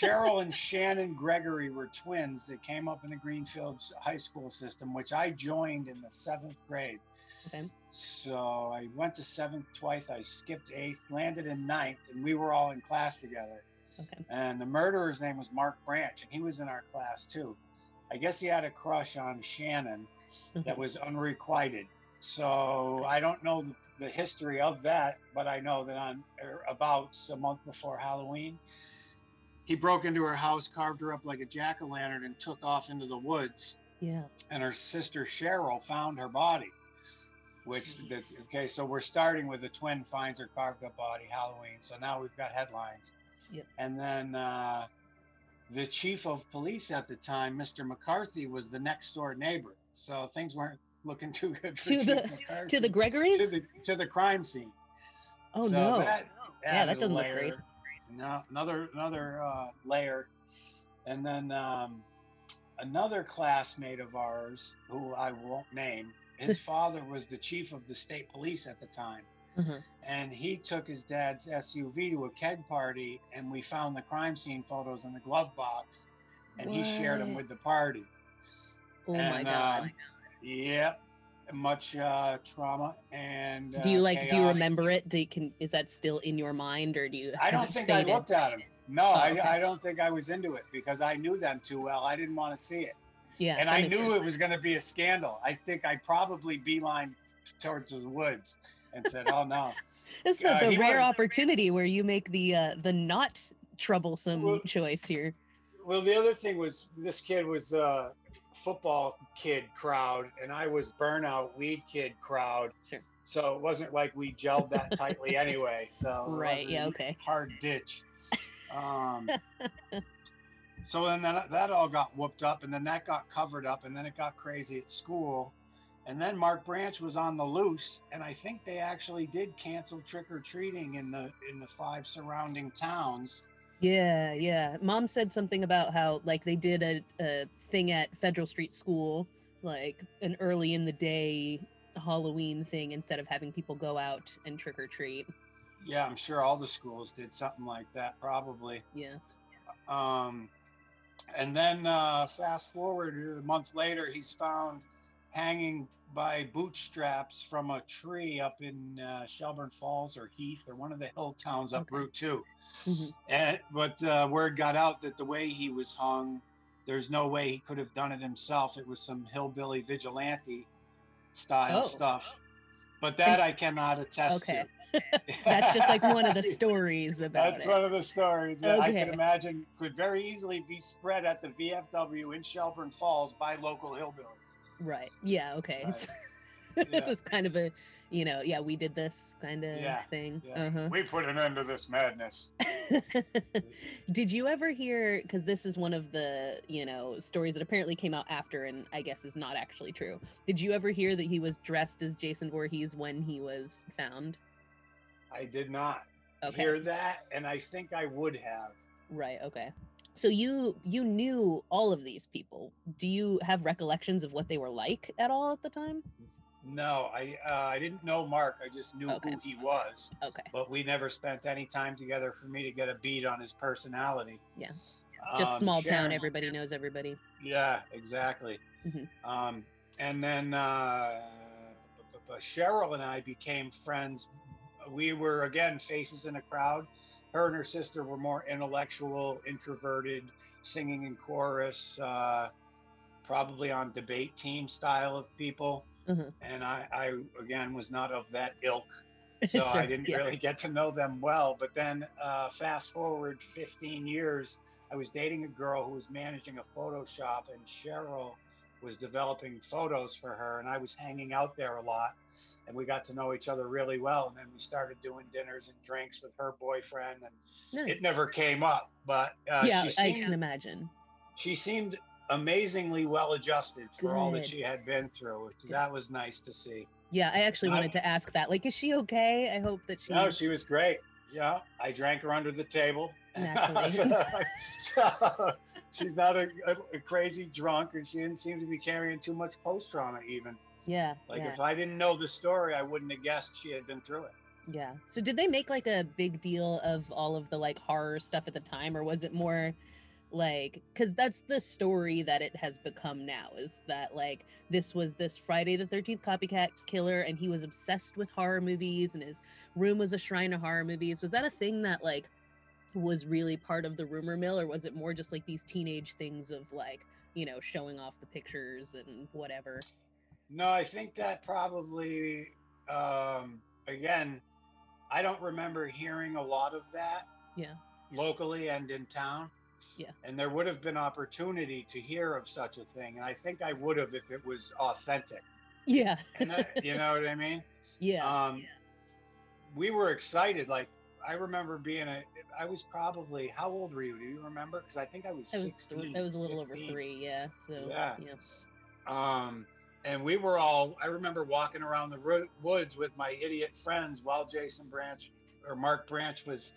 Cheryl and Shannon Gregory were twins that came up in the Greenfield high school system, which I joined in the seventh grade. Okay. So I went to seventh twice. I skipped eighth, landed in ninth, and we were all in class together. Okay. And the murderer's name was Mark Branch, and he was in our class too. I guess he had a crush on Shannon that Mhm. was unrequited. So I don't know the, the history of that, but I know that on or about a month before Halloween, he broke into her house, carved her up like a jack o' lantern, and took off into the woods. Yeah. And her sister Cheryl found her body. Which this okay, so we're starting with the twin finds her carved up body, Halloween. So now we've got headlines. Yep. And then uh, the chief of police at the time, Mr. McCarthy, was the next door neighbor. So things weren't looking too good for To Chief the- McCarthy. To the Gregories? to the to the crime scene. oh So no. that Yeah, that doesn't look great. No, another another uh, layer, and then um, another classmate of ours, who I won't name, his father was the chief of the state police at the time, Uh-huh. and he took his dad's SUV to a keg party, and we found the crime scene photos in the glove box, and he shared them with the party. Oh my god. uh, Yep, much uh, trauma and. do you uh, like do you remember it? Do you, can is that still in your mind or do you I don't think faded? I looked at him. No, Oh, I, okay. I don't think I was into it because I knew them too well. I didn't want to see it. Yeah. and I knew sense. it was going to be a scandal. I think I probably beeline towards the woods and said, "Oh no." It's the, uh, the rare opportunity where you make the uh the not troublesome Well- choice here. Well, the other thing was this kid was a football kid crowd, and I was burnout weed kid crowd. Sure. So it wasn't like we gelled that tightly anyway. So Right, yeah, okay. Hard ditch. Um, so then that, that all got whooped up, and then that got covered up, and then it got crazy at school. And then Mark Branch was on the loose, and I think they actually did cancel trick or treating in the in the five surrounding towns. Yeah, yeah. Mom said something about how like they did a, a thing at Federal Street School, like an early in the day Halloween thing instead of having people go out and trick or treat. Yeah, I'm sure all the schools did something like that, probably. Yeah. Um, and then uh, fast forward a month later, he's found hanging by bootstraps from a tree up in uh, Shelburne Falls or Heath or one of the hill towns up Okay. Route Two. Mhm. And but uh, word got out that the way he was hung, there's no way he could have done it himself. It was some hillbilly vigilante style Oh. stuff. But that I cannot attest Okay. to. That's just like one of the stories about That's it. one of the stories that I Okay. can imagine could very easily be spread at the VFW in Shelburne Falls by local hillbillies. Right. Yeah, okay. Right. this Yeah. is kind of a, you know, yeah, we did this kind of Yeah, thing. Yeah. Uh-huh. We put an end to this madness. Did you ever hear because this is one of the, you know, stories that apparently came out after and I guess is not actually true. Did you ever hear that he was dressed as Jason Voorhees when he was found? I did not Okay. hear that, and I think I would have. Right, okay. So you you knew all of these people. Do you have recollections of what they were like at all at the time? No, I uh, I didn't know Mark. I just knew Okay. who he was, Okay. but we never spent any time together for me to get a beat on his personality. Yeah. Just Um, small town, everybody knows everybody. Yeah, exactly. Mhm. Um, and then uh, Cheryl and I became friends. We were again faces in a crowd. Her and her sister were more intellectual, introverted, singing in chorus, uh, probably on debate team style of people. Mhm. And I, I again was not of that ilk so I didn't yeah. really get to know them well. But then, uh, fast forward 15 years, I was dating a girl who was managing a photo shop, and Cheryl was developing photos for her, and I was hanging out there a lot, and we got to know each other really well. And then we started doing dinners and drinks with her boyfriend, and Nice. it never came up. But uh, yeah, she I can imagine. she seemed amazingly well adjusted for all that she had been through. Good. That was nice to see. Yeah, I actually I- wanted to ask that. Like, is she okay? I hope that she. No, she was great. Yeah, I drank her under the table. Naturally. so she's not a, a, a crazy drunk, and she didn't seem to be carrying too much post trauma. Even Yeah. like yeah. if I didn't know the story, I wouldn't have guessed she had been through it. Yeah. So did they make like a big deal of all of the like horror stuff at the time or was it more like cuz that's the story that it has become now is that like this was this Friday the 13th copycat killer and he was obsessed with horror movies and his room was a shrine of horror movies. Was that a thing that like was really part of the rumor mill or was it more just like these teenage things of like, you know, showing off the pictures and whatever? No, I think that probably um again I don't remember hearing a lot of that. Yeah. Locally and in town. Yeah. And there would have been opportunity to hear of such a thing. And I think I would have if it was authentic. Yeah. And that, you know what I mean? Yeah. Um, yeah. We were excited. Like, I remember being a, I was probably, how old were you? Do you remember? Because I think I was, I was, 16, I was a little 15. over three. Yeah. So, Yeah. yeah. Um, and we were all, I remember walking around the ro- woods with my idiot friends while Jason Branch or Mark Branch was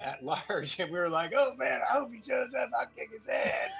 at large. And we were like, oh man, I hope he shows up. I'll kick his ass.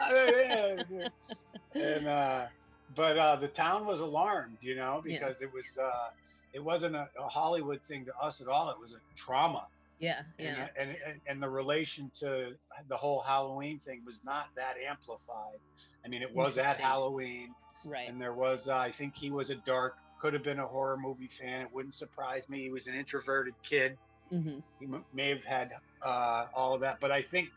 and, uh, but uh, the town was alarmed, you know, Yeah. because it was, uh, it wasn't a, a Hollywood thing to us at all. It was a trauma. Yeah. And, Yeah. and, and, and the relation to the whole Halloween thing was not that amplified. I mean, it was at Halloween Right. and there was uh, i think he was a dark could have been a horror movie fan it wouldn't surprise me he was an introverted kid hmm he m- may have had uh, all of that but i think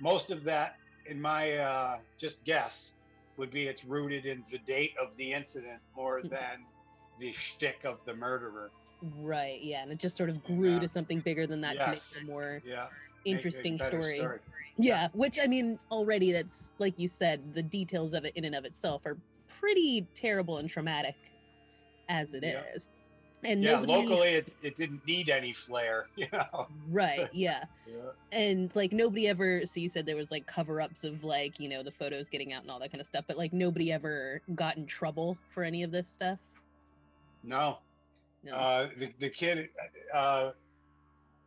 most of that in my uh, just guess would be it's rooted in the date of the incident more Mhm. than the shtick of the murderer Right. Yeah. And it just sort of grew Yeah. to something bigger than that to make a more yeah interesting better story. Yeah. Which I mean, already that's like you said, the details of it in and of itself are pretty terrible and traumatic as it is. Yeah. And yeah nobody, locally it, it didn't need any flair you know right? Yeah. yeah. and like nobody ever so you said there was like cover-ups of like you know the photos getting out and all that kind of stuff but like nobody ever got in trouble for any of this stuff no no Uh, the, the kid, uh,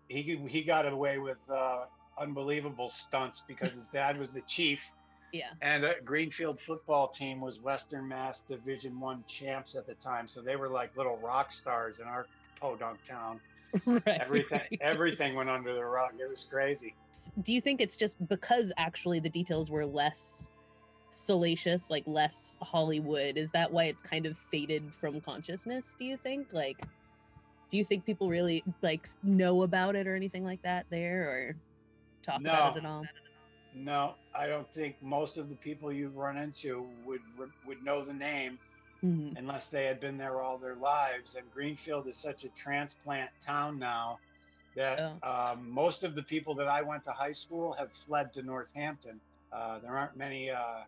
he he got away with uh, unbelievable stunts because his dad was the chief, yeah and the Greenfield football team was Western Mass Division One champs at the time, so they were like little rock stars in our podunk town. right Everything everything went under the rug. It was crazy. do you think it's just because actually the details were less salacious like less hollywood is that why it's kind of faded from consciousness do you think like do you think people really like know about it or anything like that there or talk about it at all No, I don't think most of the people you've run into would would know the name Mhm. unless they had been there all their lives. And Greenfield is such a transplant town now that um, most of the people that I went to high school have fled to Northampton. Uh, there aren't many uh,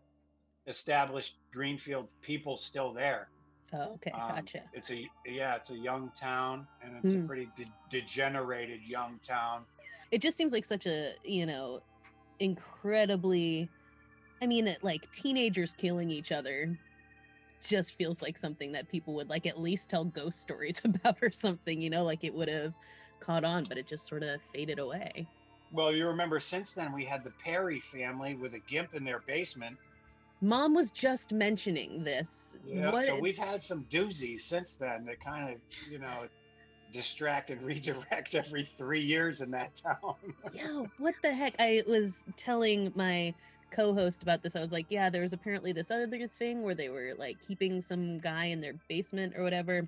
established Greenfield people still there. oh okay Um, gotcha It's a yeah, it's a young town, and it's Hmm. a pretty de- degenerated young town. it just seems like such a you know incredibly i mean it, like teenagers killing each other just feels like something that people would like at least tell ghost stories about or something you know like it would have caught on but it just sort of faded away Well, you remember since then we had the Perry family with a gimp in their basement. Mom was just mentioning this. Yeah, what so we've had some doozies since then that kind of, you know, distract and redirect every three years in that town. yeah what the heck? I was telling my co-host about this. I was like yeah there was apparently this other thing where they were like keeping some guy in their basement or whatever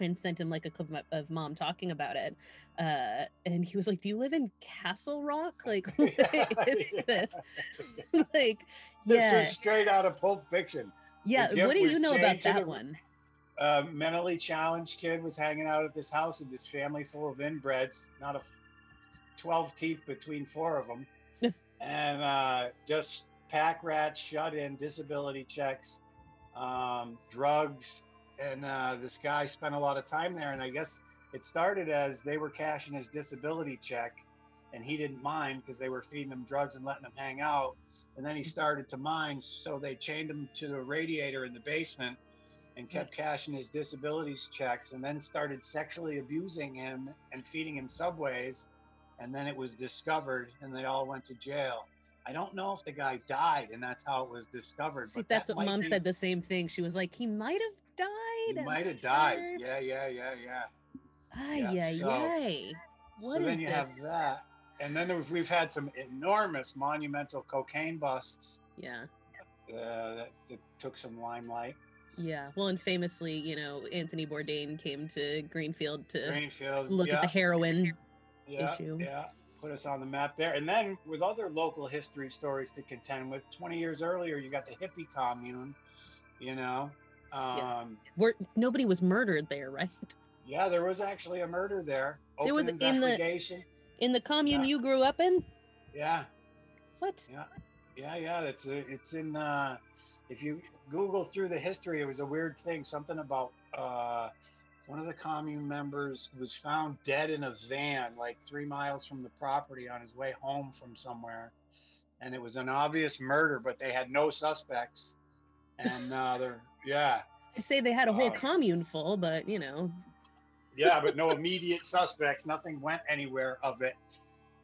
and sent him like a clip of- mom talking about it uh and he was like do you live in castle rock like what is this like This yeah was straight out of Pulp Fiction. yeah what do you know about that the- one A mentally challenged kid was hanging out at this house with this family full of inbreds, not a 12 teeth between four of them, and uh, just pack rats, shut in, disability checks, um, drugs. And uh, this guy spent a lot of time there. And I guess it started as they were cashing his disability check, and he didn't mind because they were feeding him drugs and letting him hang out. And then he started to mind, so they chained him to the radiator in the basement and kept Nice. cashing his disabilities checks and then started sexually abusing him and feeding him subways and then it was discovered and they all went to jail i don't know if the guy died and that's how it was discovered see but that's that what mom be- said the same thing she was like he might have died he might have died sure." yeah yeah yeah yeah Ay, Yeah, ay, so- ay. What so is then you this? have that, and then there- we've had some enormous monumental cocaine busts Yeah. uh, that, that took some limelight. Yeah. Well, and famously, you know, Anthony Bourdain came to Greenfield to Greenfield, look yeah, at the heroin. yeah, issue. yeah, put us on the map there. And then with other local history stories to contend with, 20 years earlier, you got the hippie commune. You know, um, Yeah. Where nobody was murdered there, right? Yeah, there was actually a murder there. Open There was in the- In the commune Yeah. you grew up in? Yeah, What? yeah, yeah, yeah. It's it's in. Uh, if you Google through the history, it was a weird thing. Something about uh, one of the commune members was found dead in a van, like three miles from the property, on his way home from somewhere, and it was an obvious murder, but they had no suspects. And uh, they're yeah, I'd say they had a whole Uh, commune full, but you know, yeah, but no immediate suspects. Nothing went anywhere of it.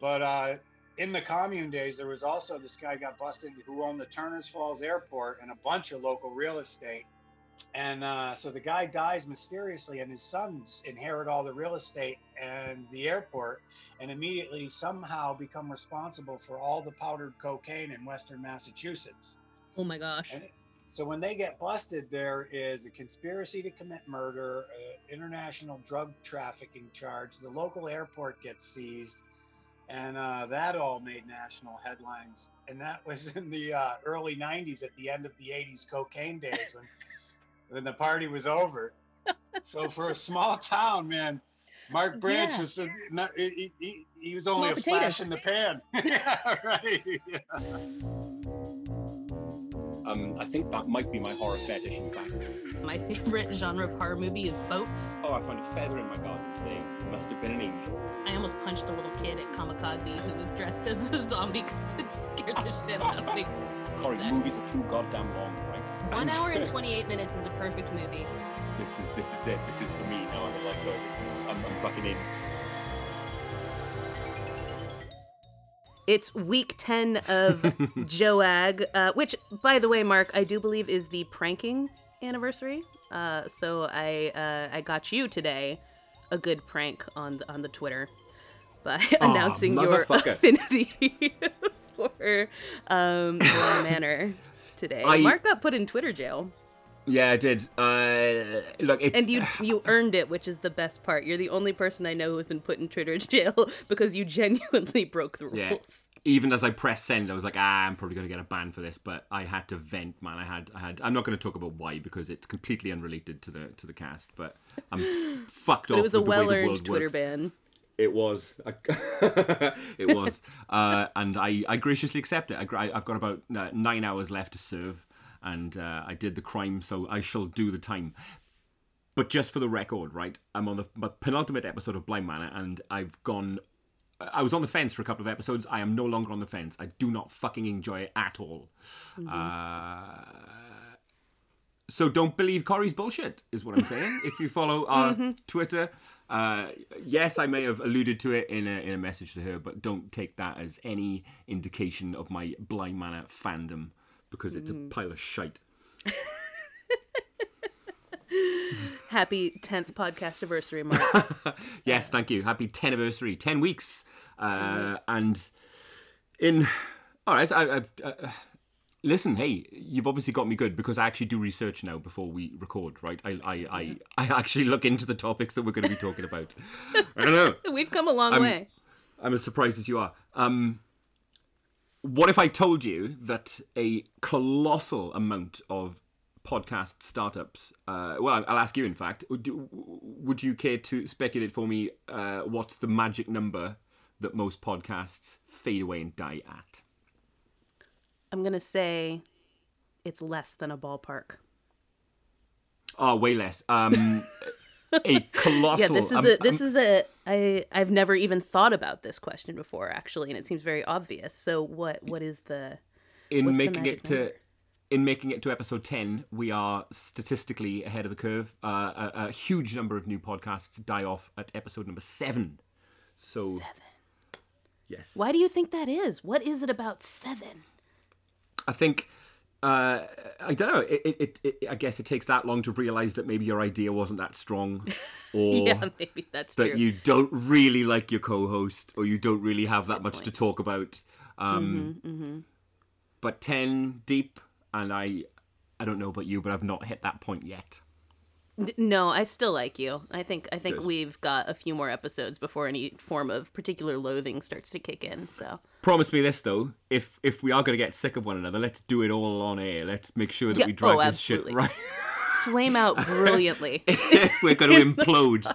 But uh, in the commune days, there was also this guy got busted who owned the Turners Falls Airport and a bunch of local real estate. And uh, so the guy dies mysteriously, and his sons inherit all the real estate and the airport, and immediately somehow become responsible for all the powdered cocaine in Western Massachusetts. oh my gosh. And so when they get busted, there is a conspiracy to commit murder, uh, international drug trafficking charge. The local airport gets seized, and uh, that all made national headlines. And that was in the uh, early '90s, at the end of the '80s cocaine days, when when the party was over. so for a small town, man. Mark Branch Yeah. was not, he, he, he was Small only a flash in the pan. yeah, right. Yeah. Um, I think that might be my horror fetish, in fact. My favorite genre of horror movie is boats. Oh, I found a feather in my garden today. Must have been an angel. I almost punched a little kid at Kamikaze who was dressed as a zombie because it scared the shit out of me. Corey, Exactly. movies are too goddamn long, right? One hour and 28 minutes is a perfect movie. This is this is it. This is for me now. I'm a lifer. This is I'm, I'm fucking in. It's week 10 of Joag, uh, which, by the way, Mark, I do believe is the pranking anniversary. Uh, so I uh, I got you today a good prank on the, on the Twitter by Aw, announcing your affinity for um, Manor today. I- Mark got put in Twitter jail, Yeah, I did. Uh, look, it's and you you earned it, which is the best part. You're the only person I know who has been put in Twitter jail because you genuinely broke the rules. Yeah. even as I pressed send, I was like, ah, I'm probably going to get a ban for this, but I had to vent, man. I had, I had. I'm not going to talk about why because it's completely unrelated to the to the cast, but I'm f- fucked off. it was a well-earned world Twitter works. ban. It was. it was. Uh, and I, I graciously accept it. I, I've got about uh, nine hours left to serve, and uh, I did the crime, so I shall do the time. But just for the record, right? I'm on the penultimate episode of Bly Manor, and I've gone. I was on the fence for a couple of episodes. I am no longer on the fence. I do not fucking enjoy it at all. Uh, so don't believe Corey's bullshit, is what I'm saying. if you follow our Twitter, uh, yes, I may have alluded to it in a, in a message to her, but don't take that as any indication of my Bly Manor fandom because it's a pile of shite. Happy 10th podcast anniversary, Mark. yes, thank you. Happy 10 anniversary, 10 weeks. Uh, and in. All right, I, I, uh, listen, hey, you've obviously got me good because I actually do research now before we record, right? I, I, I, I actually look into the topics that we're going to be talking about. I don't know. We've come a long I'm- way. I'm as surprised as you are. Um, what if I told you that a colossal amount of podcast startups? Uh, well, I'll ask you. In fact, would you, would you care to speculate for me? Uh, what's the magic number that most podcasts fade away and die at? I'm going to say it's less than a ballpark. Oh, way less. Um, a colossal. Yeah, this is um, a this um, is a I I've never even thought about this question before actually, and it seems very obvious. So what what is the in the making magic it to number? in making it to episode 10 we are statistically ahead of the curve uh, a, a huge number of new podcasts die off at episode number 7 so seven? yes Why do you think that is? What is it about seven? i think uh, I don't know. It, it, it, I guess it takes that long to realize that maybe your idea wasn't that strong, or yeah, maybe that's that true. you don't really like your co-host, or you don't really have that much to talk about. Um, Mm-hmm, But ten deep, and I, I don't know about you, but I've not hit that point yet. No, I still like you. I think I think Good. we've got a few more episodes before any form of particular loathing starts to kick in. So Promise me this though: if if we are going to get sick of one another, let's do it all on air. Let's make sure that Yeah, we drive oh, this shit right. flame out brilliantly. if we're going to implode,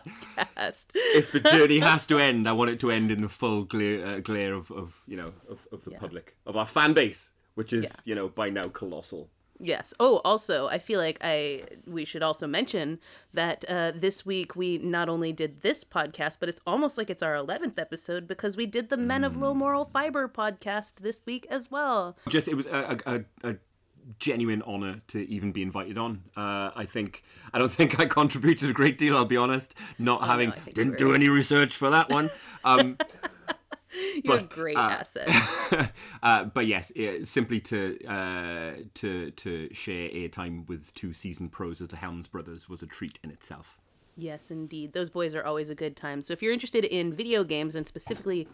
if the journey has to end, I want it to end in the full glare, uh, glare of, of you know of, of the public of our fan base, which is Yeah. you know by now colossal. Yes. Oh, also, I feel like I we should also mention that uh, this week we not only did this podcast, but it's almost like it's our eleventh episode because we did the Men of Low Moral Fiber podcast this week as well. Just it was a, a, a, genuine honor to even be invited on. Uh, I think I don't think I contributed a great deal. I'll be honest, not having I think you didn't do any research for that one. Um, You're a great uh, asset. uh, but yes, uh, simply to uh, to to share airtime with two seasoned pros as the Helms brothers was a treat in itself. Yes, indeed. Those boys are always a good time. So if you're interested in video games and specifically,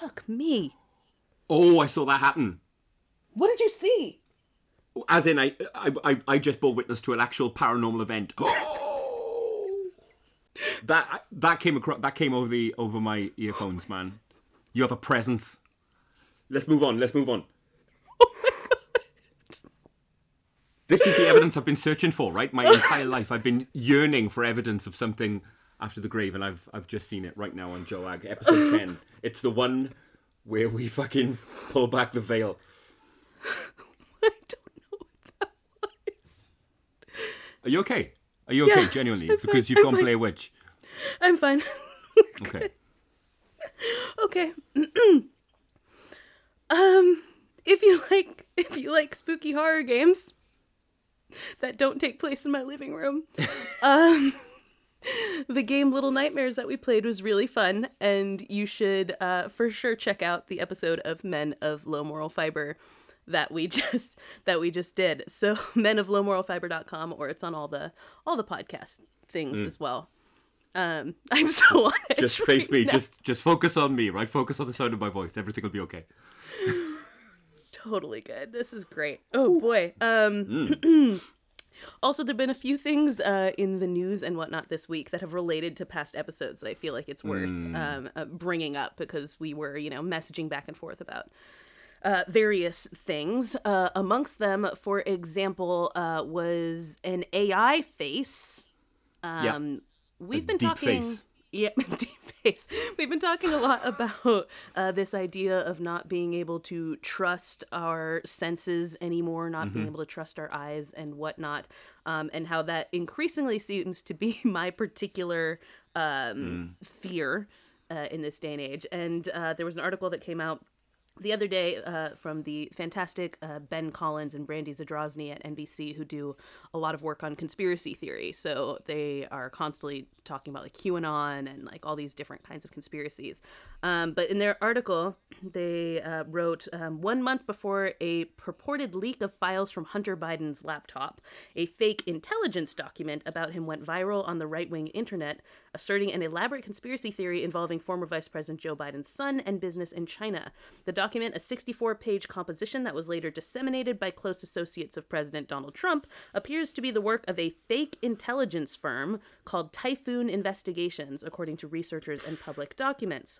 fuck me. Oh, I saw that happen. What did you see? As in, I, I, I, I just bore witness to an actual paranormal event. that that came across. That came over the over my earphones, oh man. You have a presence. Let's move on. Let's move on. This is the evidence I've been searching for, right? My entire life, I've been yearning for evidence of something after the grave, and I've I've just seen it right now on Joag, episode ten. It's the one where we fucking pull back the veil. I don't know what that was. Are you okay? Are you okay, Yeah, genuinely? I'm Because fine, you've I'm gone fine. Blair Witch. I'm fine. Okay. okay. um, if you like, if you like spooky horror games that don't take place in my living room, um, the game Little Nightmares that we played was really fun, and you should uh, for sure check out the episode of Men of Low Moral Fiber that we just that we just did. So menoflowmoralfiber.com or it's on all the all the podcast things as well. Um, I'm so on Just face right me. now. Just just focus on me, right? Focus on the sound of my voice. Everything will be okay. totally good. This is great. Oh boy. Um Mm. also there've been a few things uh in the news and whatnot this week that have related to past episodes that I feel like it's worth Mm. um uh, bringing up because we were, you know, messaging back and forth about uh, various things. Uh, amongst them, for example, uh, was an AI face. Yeah. Um, we've been deep talking. face. Yeah, deep face. We've been talking a lot about uh, this idea of not being able to trust our senses anymore, not being able to trust our eyes and whatnot, um, and how that increasingly seems to be my particular um, fear uh, in this day and age. And uh, there was an article that came out the other day uh, from the fantastic uh, Ben Collins and Brandy Zadrozny at NBC, who do a lot of work on conspiracy theory. So they are constantly talking about like QAnon and like all these different kinds of conspiracies. Um, but in their article, they uh, wrote um, one month before a purported leak of files from Hunter Biden's laptop, a fake intelligence document about him went viral on the right wing internet, asserting an elaborate conspiracy theory involving former Vice President Joe Biden's son and business in China. The document, a 64 page composition that was later disseminated by close associates of President Donald Trump, appears to be the work of a fake intelligence firm called Typhoon Investigations, according to researchers and public documents.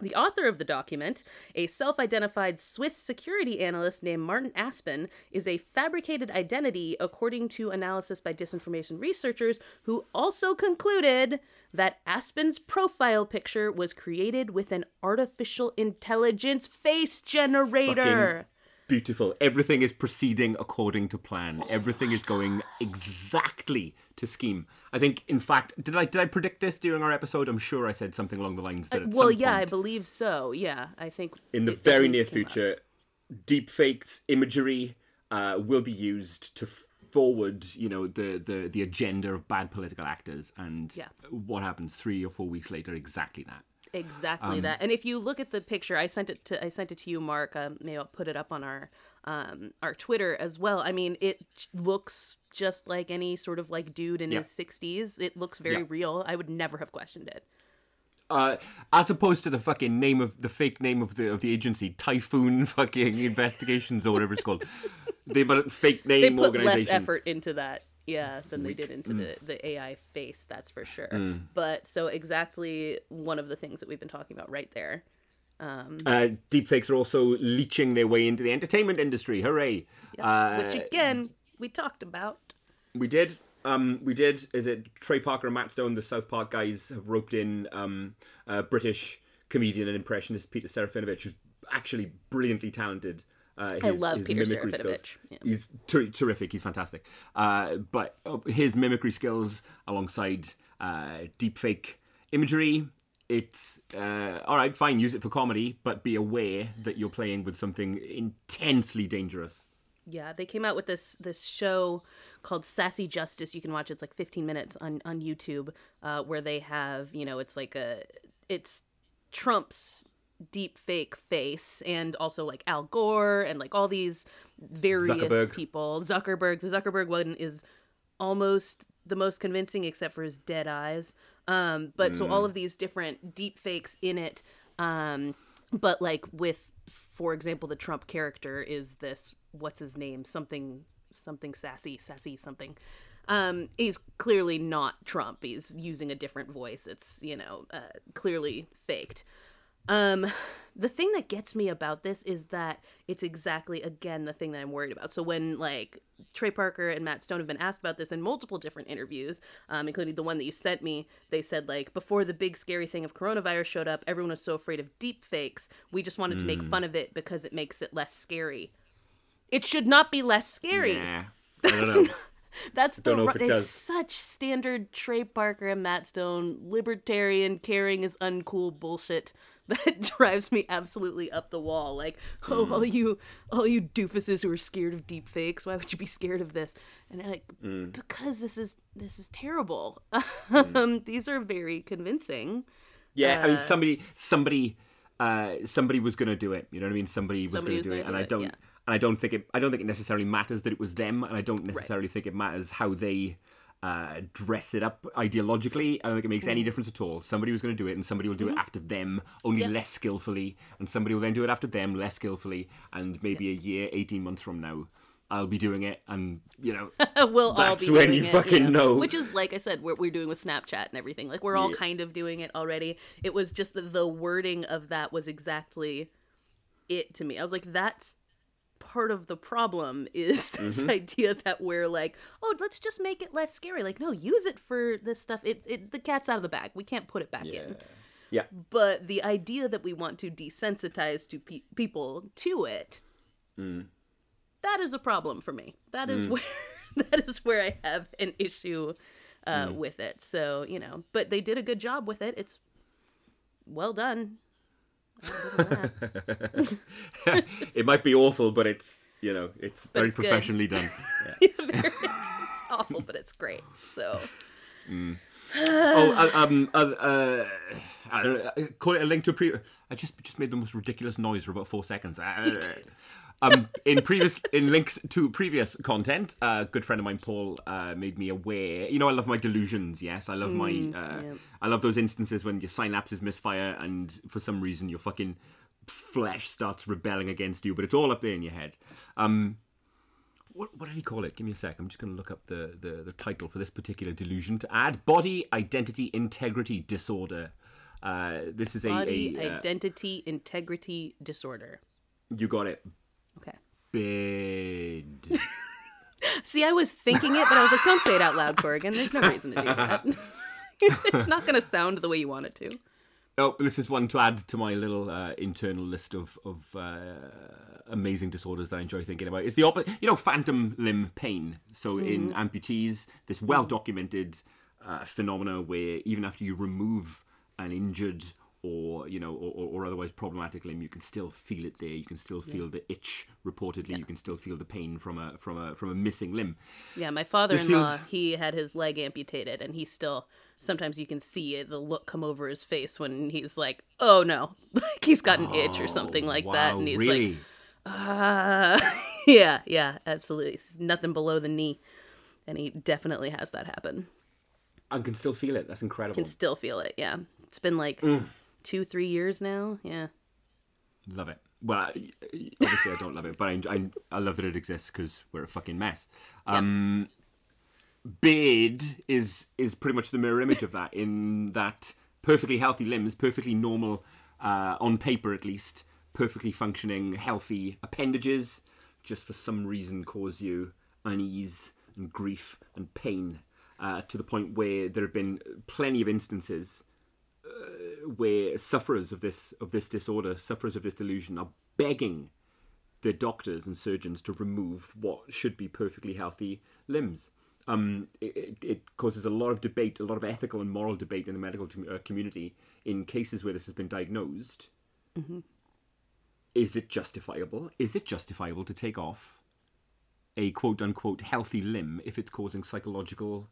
The author of the document, a self identified Swiss security analyst named Martin Aspen, is a fabricated identity according to analysis by disinformation researchers who also concluded that Aspen's profile picture was created with an artificial intelligence face generator. Beautiful. Everything is proceeding according to plan. Everything is going exactly to scheme. I think, in fact, did I did I predict this during our episode? I'm sure I said something along the lines that at well, yeah, I believe so. Yeah, I think in the it very near up. future, deepfakes imagery uh, will be used to forward, you know, the, the the agenda of bad political actors, and Yeah. what happens three or four weeks later, exactly that. Exactly Um, that. And if you look at the picture, I sent it to I sent it to you, Mark. Um, maybe I'll put it up on our um, our Twitter as well. I mean, it looks just like any sort of like dude in Yeah. his sixties. It looks very Yeah. real. I would never have questioned it. Uh, as opposed to the fucking name of the fake name of the of the agency, Typhoon fucking Investigations or whatever it's called. they put a fake They name put organization. less effort into that, yeah, than Weak. they did into the the AI face. That's for sure. Mm. But so exactly one of the things that we've been talking about right there. Um, Uh, deepfakes are also leeching their way into the entertainment industry. Hooray! Uh, which again we talked about. We did. Um, we did. Is it Trey Parker and Matt Stone, the South Park guys, have roped in um, uh, British comedian and impressionist Peter Serafinowicz, who's actually brilliantly talented. Uh, I his- love his Peter mimicry skills. Serafinowicz. Yeah. He's ter- terrific. He's fantastic. Uh, but uh, his mimicry skills alongside uh, deepfake imagery, it's uh, all right. Fine, use it for comedy, but be aware that you're playing with something intensely dangerous. Yeah, they came out with this this show called Sassy Justice. You can watch it. it's like 15 minutes on on YouTube, uh, where they have you know it's like a it's Trump's deep fake face and also like Al Gore and like all these various Zuckerberg. people. Zuckerberg, the Zuckerberg one is almost the most convincing except for his dead eyes. Um, but so all of these different deep fakes in it. Um, but like with, for example, the Trump character is this, what's his name? Something, something sassy, sassy something. Um, he's clearly not Trump. He's using a different voice. It's, you know, uh, clearly faked. Um, the thing that gets me about this is that it's exactly again the thing that I'm worried about. So when like Trey Parker and Matt Stone have been asked about this in multiple different interviews, um, including the one that you sent me, they said like before the big scary thing of coronavirus showed up, everyone was so afraid of deep fakes. We just wanted to make fun of it because it makes it less scary. It should not be less scary. Nah, I don't know. That's the Don't know if it it's does. such standard Trey Parker and Matt Stone libertarian caring is uncool bullshit that drives me absolutely up the wall. Like, oh, Mm. all you all you doofuses who are scared of deep fakes, why would you be scared of this? And they're like, Mm. because this is this is terrible. um, these are very convincing. Yeah, I mean Uh, somebody somebody uh somebody was gonna do it. You know what I mean? Somebody was gonna was do it. do And I don't yeah. and I don't think it I don't think it necessarily matters that it was them and I don't necessarily think it matters how they uh, dress it up ideologically. I don't think it makes any difference at all. Somebody was going to do it, and somebody will do it after them, only Mm-hmm. Less skillfully, and somebody will then do it after them, less skillfully, and maybe a year, eighteen months from now, I'll be doing it, and you know, we'll all That's be when you it, fucking know. Which is like I said, what we're doing with Snapchat and everything. Like we're all Yeah. kind of doing it already. It was just that the wording of that was exactly it to me. I was like, that's part of the problem is this Mm-hmm. idea that we're like, oh, let's just make it less scary. Like, no, use it for this stuff. It, it the cat's out of the bag. We can't put it back in. yeah, But the idea that we want to desensitize to pe- people to it, Mm. that is a problem for me. That is where that is where I have an issue uh, Mm. with it. So you know, but they did a good job with it. It's well done. I'll give them that. It might be awful, but it's you know, it's very it's good. professionally done. Yeah. it's, it's awful, but it's great. So oh, uh, um, uh, uh, I don't know, uh, call it a link to a pre. I just just made the most ridiculous noise for about four seconds. Uh, um, in previous in links to previous content, uh, a good friend of mine, Paul, uh, made me aware. You know, I love my delusions. Yes, I love my. Uh, yeah. I love those instances when your synapses misfire and for some reason your fucking flesh starts rebelling against you, but it's all up there in your head. Um, what, what did he call it? Give me a sec. I'm just going to look up the, the, the title for this particular delusion to add. Body Identity Integrity Disorder. Uh, this is a, body a uh, identity integrity disorder. you got it. Bid. See, I was thinking it, but I was like, don't say it out loud, Corrigan. There's no reason to do that. it's not going to sound the way you want it to. oh, this is one to add to my little uh, internal list of of uh, amazing disorders that I enjoy thinking about. It's the opposite. You know, phantom limb pain. So in amputees, this well documented uh, phenomena where even after you remove an injured or you know or, or otherwise problematic limb you can still feel it there. You can still feel the itch reportedly. You can still feel the pain from a from a from a missing limb. Yeah, my father-in-law, feels- he had his leg amputated, and he still sometimes you can see the look come over his face when he's like, "Oh no," like he's got an itch or something Oh, like that, and he's really? like, "Ah, yeah, yeah, absolutely, It's nothing below the knee," and he definitely has that happen. i can still feel it. That's incredible. Can still feel it. Yeah, it's been like Mm. Two, three years now. Yeah, love it. Well I- obviously i don't love it but i, I, I love that it exists because we're a fucking mess. Um beard is is pretty much the mirror image of that in that perfectly healthy limbs perfectly normal uh, on paper at least perfectly functioning healthy appendages just for some reason cause you unease and grief and pain uh, to the point where there have been plenty of instances where sufferers of this of this disorder, sufferers of this delusion, are begging their doctors and surgeons to remove what should be perfectly healthy limbs. Um, it, it- causes a lot of debate, a lot of ethical and moral debate in the medical uh, community in cases where this has been diagnosed. Is it justifiable? Is it justifiable to take off a quote unquote healthy limb if it's causing psychological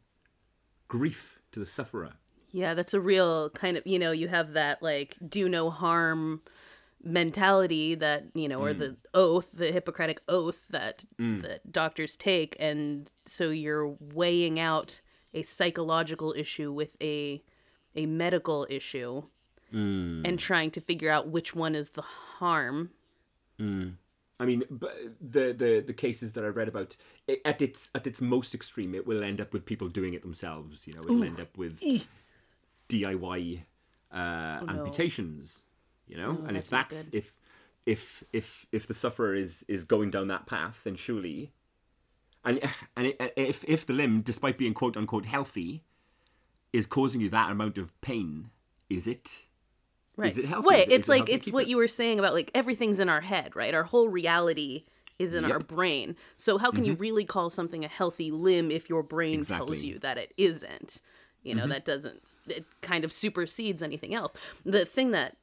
grief to the sufferer? Yeah, that's a real kind of you know you have that like do no harm mentality that you know or mm. the oath the hippocratic oath that mm. that doctors take. And so you're weighing out a psychological issue with a a medical issue mm. and trying to figure out which one is the harm. I mean, the the the cases that I read about it, at its at its most extreme, it will end up with people doing it themselves. You know, it'll end up with DIY uh, amputations. You know, and if that's not that's if if if if the sufferer is is going down that path, then surely, and and if if the limb, despite being quote unquote healthy, is causing you that amount of pain, is it? Right. Is it healthy? Wait, it- it's like it's what it? you were saying about like everything's in our head, right? Our whole reality is in our brain. So how can you really call something a healthy limb if your brain tells you that it isn't? You know, that doesn't it kind of supersedes anything else. The thing that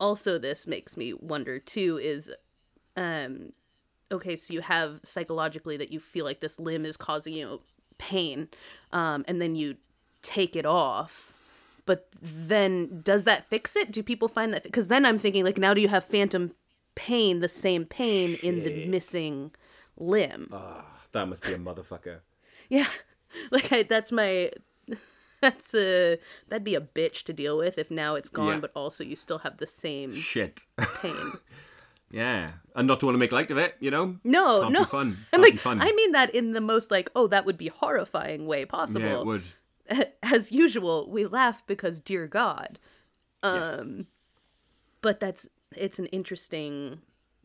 also this makes me wonder too is um okay, so you have psychologically that you feel like this limb is causing you pain, um, and then you take it off. But then, does that fix it? Do people find that? Because then I'm thinking, like, now do you have phantom pain, the same pain in the missing limb? That must be a motherfucker. Yeah, like I, that's my. That's a that'd be a bitch to deal with if now it's gone, Yeah. but also you still have the same Shit. pain. Yeah, and not to want to make light of it, you know. No, Can't no. fun. And like fun. I mean that in the most like, oh, that would be horrifying way possible. yeah, it would. As usual, we laugh because dear God. Yes. Um but that's it's an interesting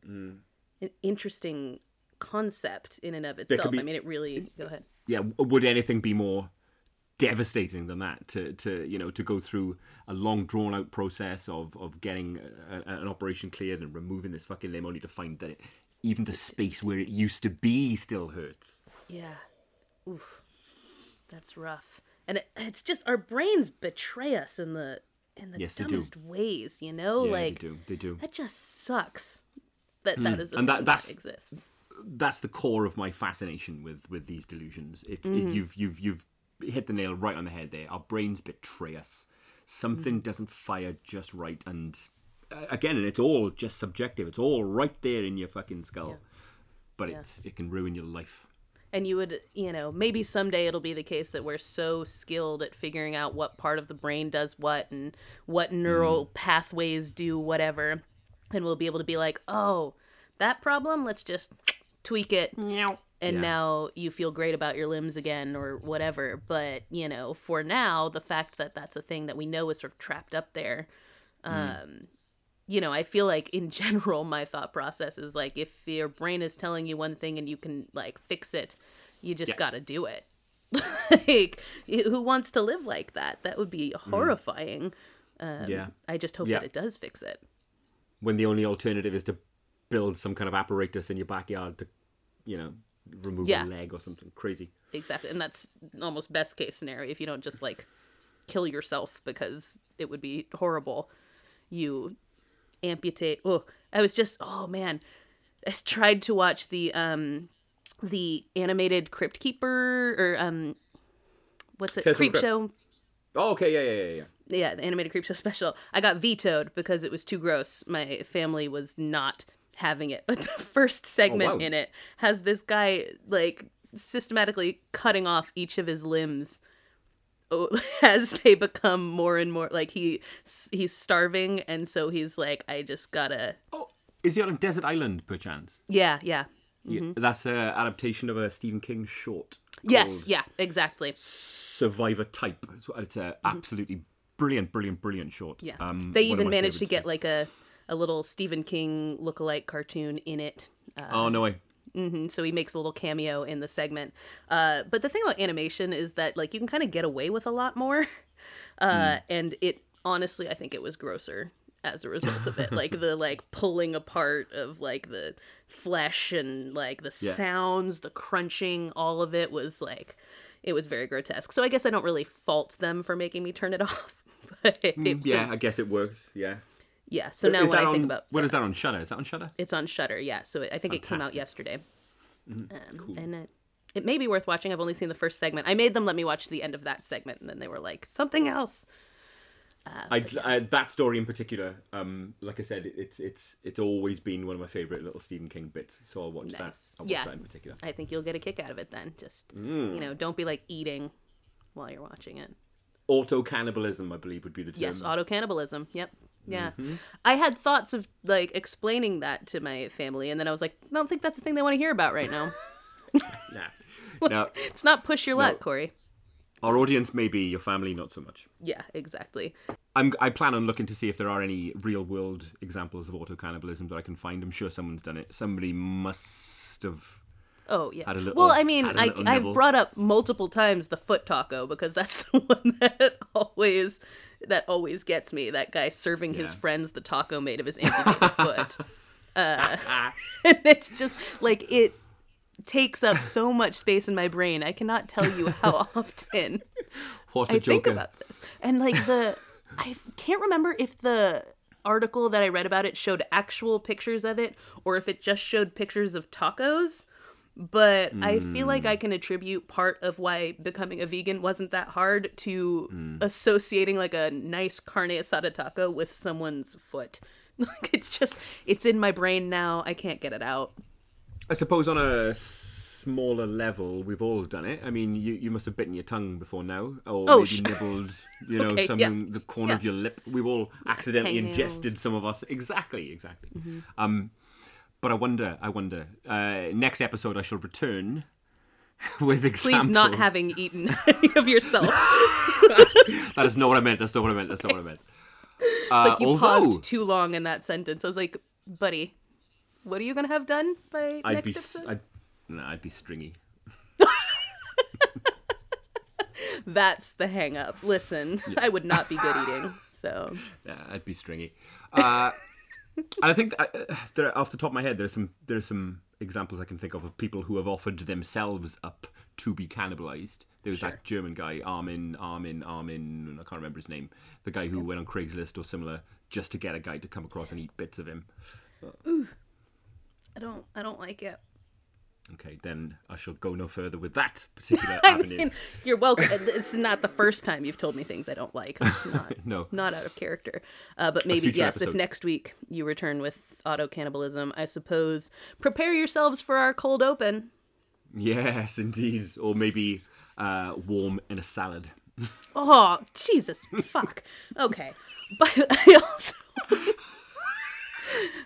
Mm. an interesting concept in and of itself. be- I mean it really go ahead. Yeah, would anything be more devastating than that? To, to you know, to go through a long, drawn out process of of getting a, an operation cleared and removing this fucking limb, only to find that it, even the space where it used to be still hurts. Yeah. Oof. That's rough. And it, it's just our brains betray us in the in the Yes, dumbest ways, you know? Yeah, like they do. They do. that just sucks. That that is a And that- that exists. that's the core of my fascination with with these delusions. It's Mm-hmm. it, you've you've you've hit the nail right on the head there. Our brains betray us. Something Mm. doesn't fire just right, and uh, again, and it's all just subjective. It's all right there in your fucking skull, but it it can ruin your life. and you would you know maybe someday it'll be the case that we're so skilled at figuring out what part of the brain does what and what neural pathways do whatever and we'll be able to be like oh that problem let's just tweak it and Yeah. now you feel great about your limbs again or whatever but you know for now the fact that that's a thing that we know is sort of trapped up there um you know, I feel like in general, my thought process is like if your brain is telling you one thing and you can like fix it, you just Yeah. got to do it. like, who wants to live like that? That would be horrifying. Um, yeah, I just hope Yeah. that it does fix it. when the only alternative is to build some kind of apparatus in your backyard to, you know, remove Yeah. a leg or something crazy. Exactly. And that's almost best case scenario if you don't just like kill yourself because it would be horrible. you amputate. Oh, I was just oh man, I tried to watch the um the animated Crypt Keeper or um what's it Tales Creep. Show Oh, okay, yeah, yeah, yeah, yeah. yeah, the animated Creepshow special. I got vetoed because it was too gross. My family was not having it. But the first segment Oh, wow. in it has this guy like systematically cutting off each of his limbs as they become more and more like he he's starving and so he's like I just got to Oh, is he on a Desert Island, perchance? Yeah, yeah. Yeah, that's an adaptation of a Stephen King short. Yes, yeah, exactly. Survivor Type. It's- It's a absolutely brilliant, brilliant, brilliant short. Mm-hmm. Yeah. Um, they even managed to get like a a little Stephen King lookalike cartoon in it. Uh, Oh no way. hmm so he makes a little cameo in the segment. Uh, but the thing about animation is that like you can kind of get away with a lot more, uh, and it honestly I think it was grosser as a result of it. like the like pulling apart of like the flesh and like the Yeah. sounds, the crunching, all of it was like it was very grotesque. So I guess I don't really fault them for making me turn it off. but it Yeah, was- I guess it works. Yeah. Yeah. So now is when that I on, think about What yeah. is that on Shudder? Is that on Shudder? It's on Shudder, yeah. So I think it came out Fantastic. yesterday, um, and it, it may be worth watching. I've only seen the first segment. I made them let me watch the end of that segment, and then they were like something else. I, I, that story in particular, um, like I said, it's it's it's always been one of my favorite little Stephen King bits. So I'll watch that. Nice. I'll watch Yeah. that in particular. I think you'll get a kick out of it then. Just Mm. you know, don't be like eating while you're watching it. Auto cannibalism, I believe, would be the term. Yes, auto cannibalism. Yep. Yeah. Mm-hmm. I had thoughts of like explaining that to my family, and then I was like, I don't think that's the thing they want to hear about right now. Nah. now, it's not push your luck, Corey. our audience may be your family, not so much. Yeah, exactly. I'm, I plan on looking to see if there are any real world examples of auto cannibalism that I can find. I'm sure someone's done it. Somebody must have. Oh yeah. Had a little- well, I mean, I I've brought up multiple times the foot taco because that's the one that always that always gets me. That guy serving his friends the taco made of his amputated foot. Uh, and it's just like it takes up so much space in my brain. I cannot tell you how often What I joker. think about this. And like the I can't remember if the article that I read about it showed actual pictures of it or if it just showed pictures of tacos. But I feel like I can attribute part of why becoming a vegan wasn't that hard to associating like a nice carne asada taco with someone's foot. Like it's just it's in my brain now. I can't get it out. I suppose on a smaller level, we've all done it. I mean, you, you must have bitten your tongue before now, or Oh, maybe sh- nibbled, you know, Okay, some yeah. the corner of your lip. We've all accidentally hangnails. ingested some of us. Exactly, exactly. Mm-hmm. Um, but I wonder, I wonder. Uh, next episode, I shall return with examples. Please not having eaten any of yourself. That is not what I meant. That's not what I meant. That's not what I meant. Uh, like you although paused too long in that sentence. I was like, buddy, what are you gonna have done by I'd next be, episode? I'd, no, I'd be stringy. That's the hang up. Listen, I would not be good eating. So Yeah, I'd be stringy. Uh, I think uh, there, off the top of my head, there's some there's some examples I can think of of people who have offered themselves up to be cannibalized. There was that German guy, Armin, Armin, Armin. I can't remember his name. The guy who went on Craigslist or similar just to get a guy to come across and eat bits of him. I don't I don't like it. Okay, then I shall go no further with that particular avenue. mean, you're welcome. It's not the first time you've told me things I don't like. It's not no, not out of character. Uh, but maybe yes, if next week you return with auto cannibalism, I suppose prepare yourselves for our cold open. yes, indeed, or maybe uh, warm in a salad. Oh, Jesus, fuck. Okay. But I also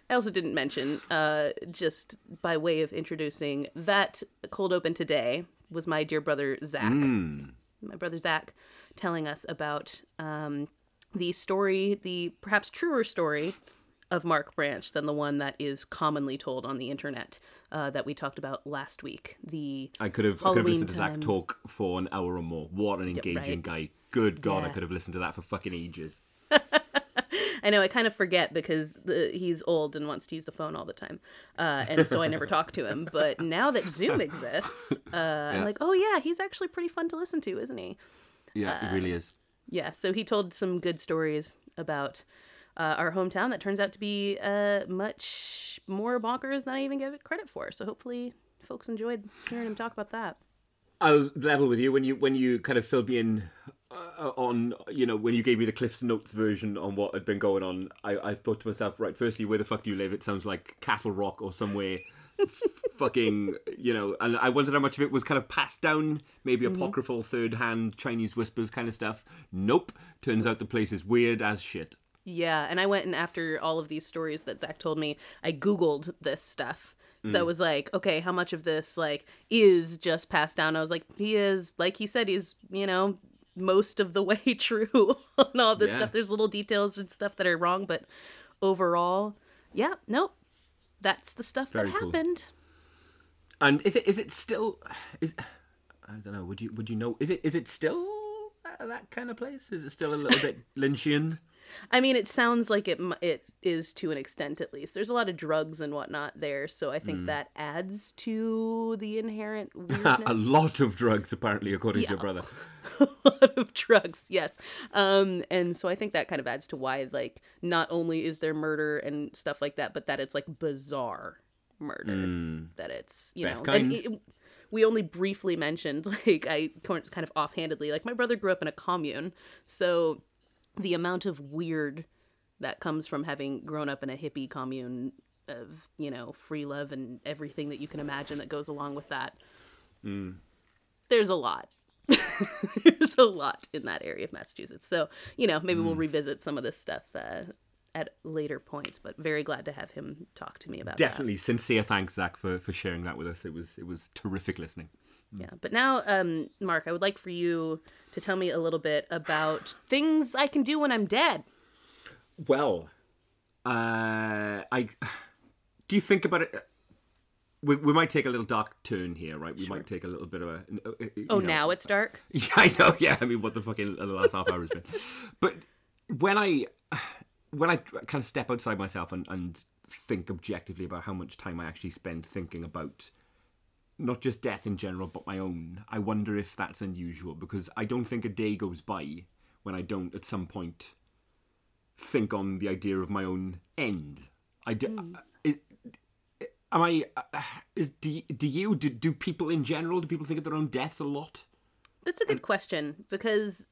I also didn't mention, uh, just by way of introducing, that cold open today was my dear brother Zach, Mm. my brother Zach, telling us about um, the story, the perhaps truer story of Mark Branch than the one that is commonly told on the internet uh, that we talked about last week. The I could have, I could have listened to Zach talk for an hour or more. What an engaging right. guy. Good God, I could have listened to that for fucking ages. I know I kind of forget because the, he's old and wants to use the phone all the time, uh, and so I never talk to him. But now that Zoom exists, uh, I'm like, oh yeah, he's actually pretty fun to listen to, isn't he? Yeah, Uh, it really is. Yeah. So he told some good stories about uh, our hometown that turns out to be uh, much more bonkers than I even give it credit for. So hopefully, folks enjoyed hearing him talk about that. I'll level with you when you when you kind of filled me in uh, on you know when you gave me the Cliff's Notes version on what had been going on. I, I thought to myself, right, firstly, where the fuck do you live? It sounds like Castle Rock or somewhere. fucking you know and i wondered how much of it was kind of passed down maybe apocryphal third hand chinese whispers kind of stuff nope turns out the place is weird as shit Yeah, and I went and after all of these stories that Zach told me, I googled this stuff. So I was like, okay, how much of this like is just passed down? I was like, he is like he said, he's you know most of the way true on all this Yeah. stuff. There's little details and stuff that are wrong, but overall, yeah, nope, that's the stuff Very that cool. happened. and is it is it still is i don't know would you would you know is it is it still that, that kind of place is it still a little bit lynchian I mean, it sounds like it it is to an extent at least. There's a lot of drugs and whatnot there, so I think that adds to the inherent weirdness. a lot of drugs apparently according to your brother a lot of drugs yes um and so i think that kind of adds to why like not only is there murder and stuff like that but that it's like bizarre murder that it's you. Best know and kind. it, we only briefly mentioned like i kind of offhandedly like my brother grew up in a commune so the amount of weird that comes from having grown up in a hippie commune of you know free love and everything that you can imagine that goes along with that. There's a lot. There's a lot in that area of massachusetts. So you know maybe we'll revisit some of this stuff uh, at later points but very glad to have him talk to me about that. definitely sincere thanks zach for for sharing that with us it was it was terrific listening Yeah, but now, um, Mark, I would like for you to tell me a little bit about things I can do when I'm dead. well uh i do you think about it we, we might take a little dark turn here right we might take a little bit of a uh, uh, Oh, know, now it's dark. Yeah, I know. Yeah, I mean, what the fucking the last half hour has been. But when I when I kind of step outside myself and, and think objectively about how much time I actually spend thinking about not just death in general, but my own, I wonder if that's unusual because I don't think a day goes by when I don't at some point think on the idea of my own end. I do. it, Am I? Uh, is do, do you do, do people in general? Do people think of their own deaths a lot? That's a good question because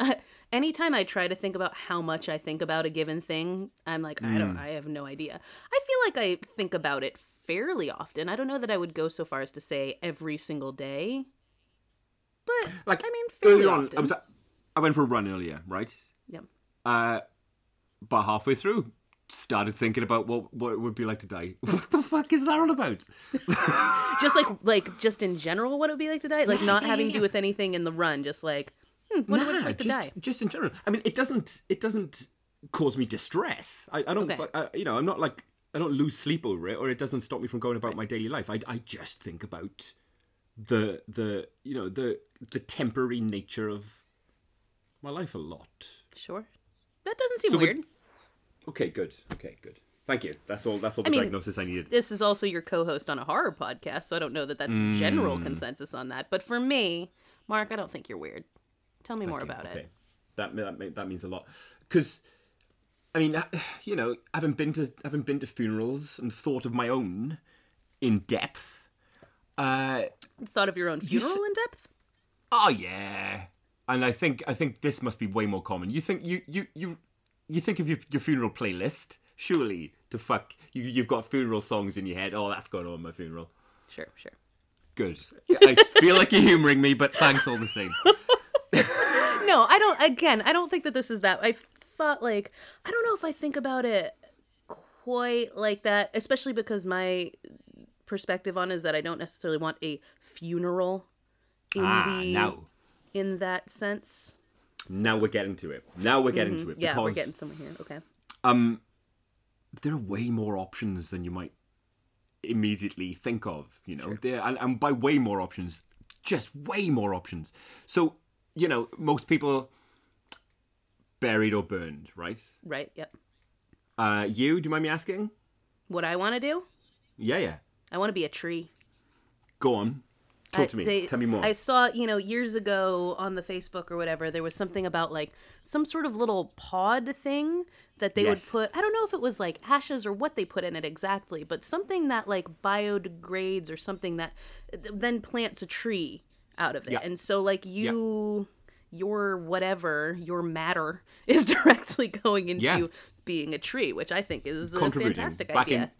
anytime I try to think about how much I think about a given thing, I'm like, I don't, I have no idea. I feel like I think about it fairly often. I don't know that I would go so far as to say every single day, but like I mean, fairly early on, often. I was I went for a run earlier, right? Yep. Uh, but halfway through, started thinking about what what it would be like to die. What the fuck is that all about? just like like just in general, what it would be like to die, like not having to do with anything in the run, just like hmm, what would it Nah, like to just die? just in general. I mean, it doesn't it doesn't cause me distress. I, I don't Okay. I, you know I'm not like I don't lose sleep over it, or it doesn't stop me from going about my daily life. I I just think about the the you know the the temporary nature of my life a lot. Sure, that doesn't seem So weird. Okay, good. Okay, good. Thank you. That's all. That's all the mean- diagnosis I needed. this is also your co-host on a horror podcast, so I don't know that that's general Mm. consensus on that. But for me, Mark, I don't think you're weird. Tell me more about okay. it. That that that means a lot because I mean, you know, having been to having been to funerals and thought of my own in depth. Uh, Thought of your own funeral in depth? oh yeah, and I think I think this must be way more common. You think you you you you think of your your funeral playlist? Surely to fuck you you've got funeral songs in your head. Oh, that's going on at my funeral. Sure, sure. Good. I feel like you're humoring me, but thanks all the same. No, I don't. Again, I don't think that this is that. I thought like I don't know if I think about it quite like that, especially because my perspective on it is that I don't necessarily want a funeral in ah, the now. in that sense. Now we're getting to it. Now we're getting to it Mm-hmm. Yeah, because we're getting somewhere here. Okay. um, there are way more options than you might immediately think of. You know, there and, and by way more options, just way more options. So you know, most people buried or burned, right? Right. Yep. Uh, you, do you mind me asking? What I want to do? Yeah, yeah. I want to be a tree. Go on. Talk I- to me. they- Tell me more. I saw, you know, years ago on the Facebook or whatever, there was something about like some sort of little pod thing that they Yes. would put. I don't know if it was like ashes or what they put in it exactly, but something that like biodegrades or something that then plants a tree out of it. Yeah. And so like you your whatever, your matter is directly going into Yeah. being a tree, which I think is a fantastic Back idea. in-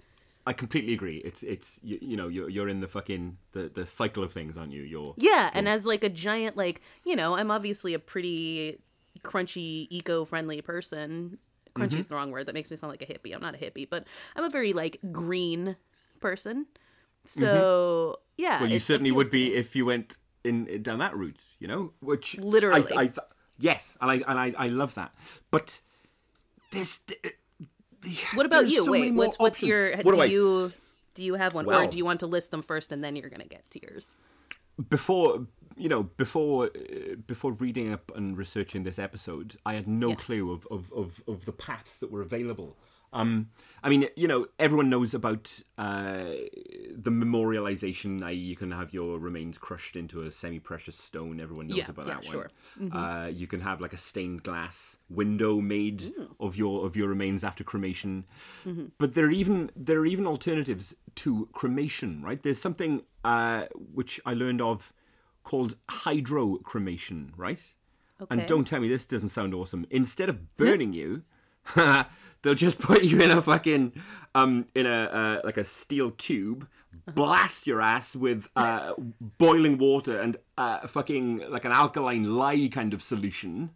I completely agree. It's it's you, you know you're you're in the fucking the the cycle of things, aren't you? You're Yeah, and as like a giant, like you know, I'm obviously a pretty crunchy, eco-friendly person. Crunchy Mm-hmm. is the wrong word. That makes me sound like a hippie. I'm not a hippie, but I'm a very like green person. So yeah, Mm-hmm. well, you certainly would be if you went in down that route. You know, which Literally. I, yes, and I and I, I love that. But this. What about you? so Wait, what's what's options. your? What do do I- you do you have one, or do you want to list them first and then you're gonna get to yours? before you know before uh, before reading up and researching this episode i had no Yeah. clue of, of, of, of the paths that were available um i mean you know everyone knows about uh the memorialization i.e. you can have your remains crushed into a semi-precious stone everyone knows Yeah, about yeah, that one sure. Mm-hmm. uh you can have like a stained glass window made of your of your remains after cremation Mm-hmm. but there are even there are even alternatives to cremation right there's something uh which i learned of called hydrocremation right Okay. and don't tell me this doesn't sound awesome instead of burning you they'll just put you in a fucking um in a uh, like a steel tube Uh-huh. blast your ass with uh boiling water and uh fucking like an alkaline lye kind of solution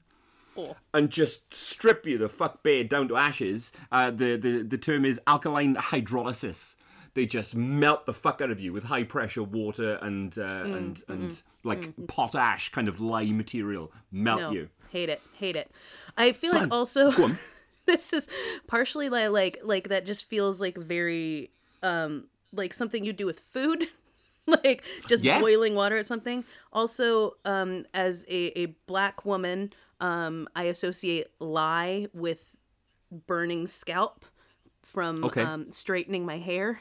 Oh. and just strip you the fuck bare down to ashes. Uh, the, the the term is alkaline hydrolysis. They just melt the fuck out of you with high pressure water and uh, Mm, and and like potash kind of lye material melt No, you. hate it, hate it. I feel like also. this is partially like like like that just feels like very um like something you do with food. like just Yeah. boiling water or something. Also, um, as a, a black woman, um, I associate lye with burning scalp from Okay. um, straightening my hair.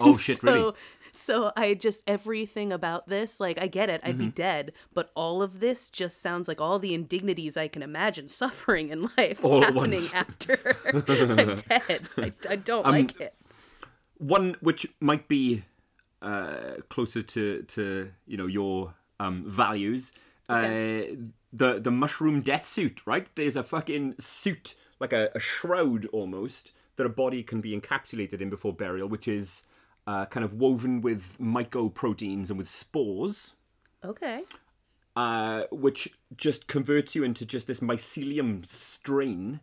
Oh, shit, so, really? So I just everything about this, like I get it, I'd Mm-hmm. be dead, but all of this just sounds like all the indignities I can imagine suffering in life All happening after I'm dead. I, I don't Um, like it. One which might be uh, closer to to you know your um, values. Uh, the the mushroom death suit, right? There's a fucking suit, like a, a shroud almost, that a body can be encapsulated in before burial, which is uh, kind of woven with mycoproteins and with spores. Okay. uh, which just converts you into just this mycelium strain,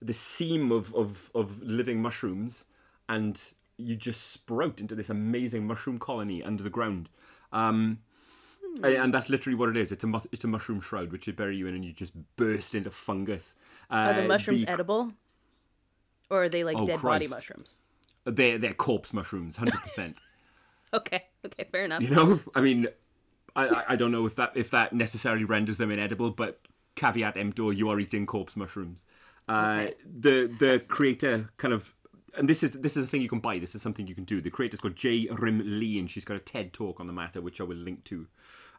the seam of, of, of living mushrooms, and you just sprout into this amazing mushroom colony under the ground. Um, and, and that's literally what it is. It's a mu- it's a mushroom shroud which they bury you in, and you just burst into fungus. Uh, Are the mushrooms the- edible? Or are they like Oh, dead body mushrooms? They're they're corpse mushrooms, hundred percent. Okay. Okay, fair enough. You know, I mean, I, I don't know if that if that necessarily renders them inedible, but caveat emptor, you are eating corpse mushrooms. Uh, Okay. The the creator kind of, and this is this is a thing you can buy. This is something you can do. The creator's called Jae Rhim Lee, and she's got a TED talk on the matter, which I will link to.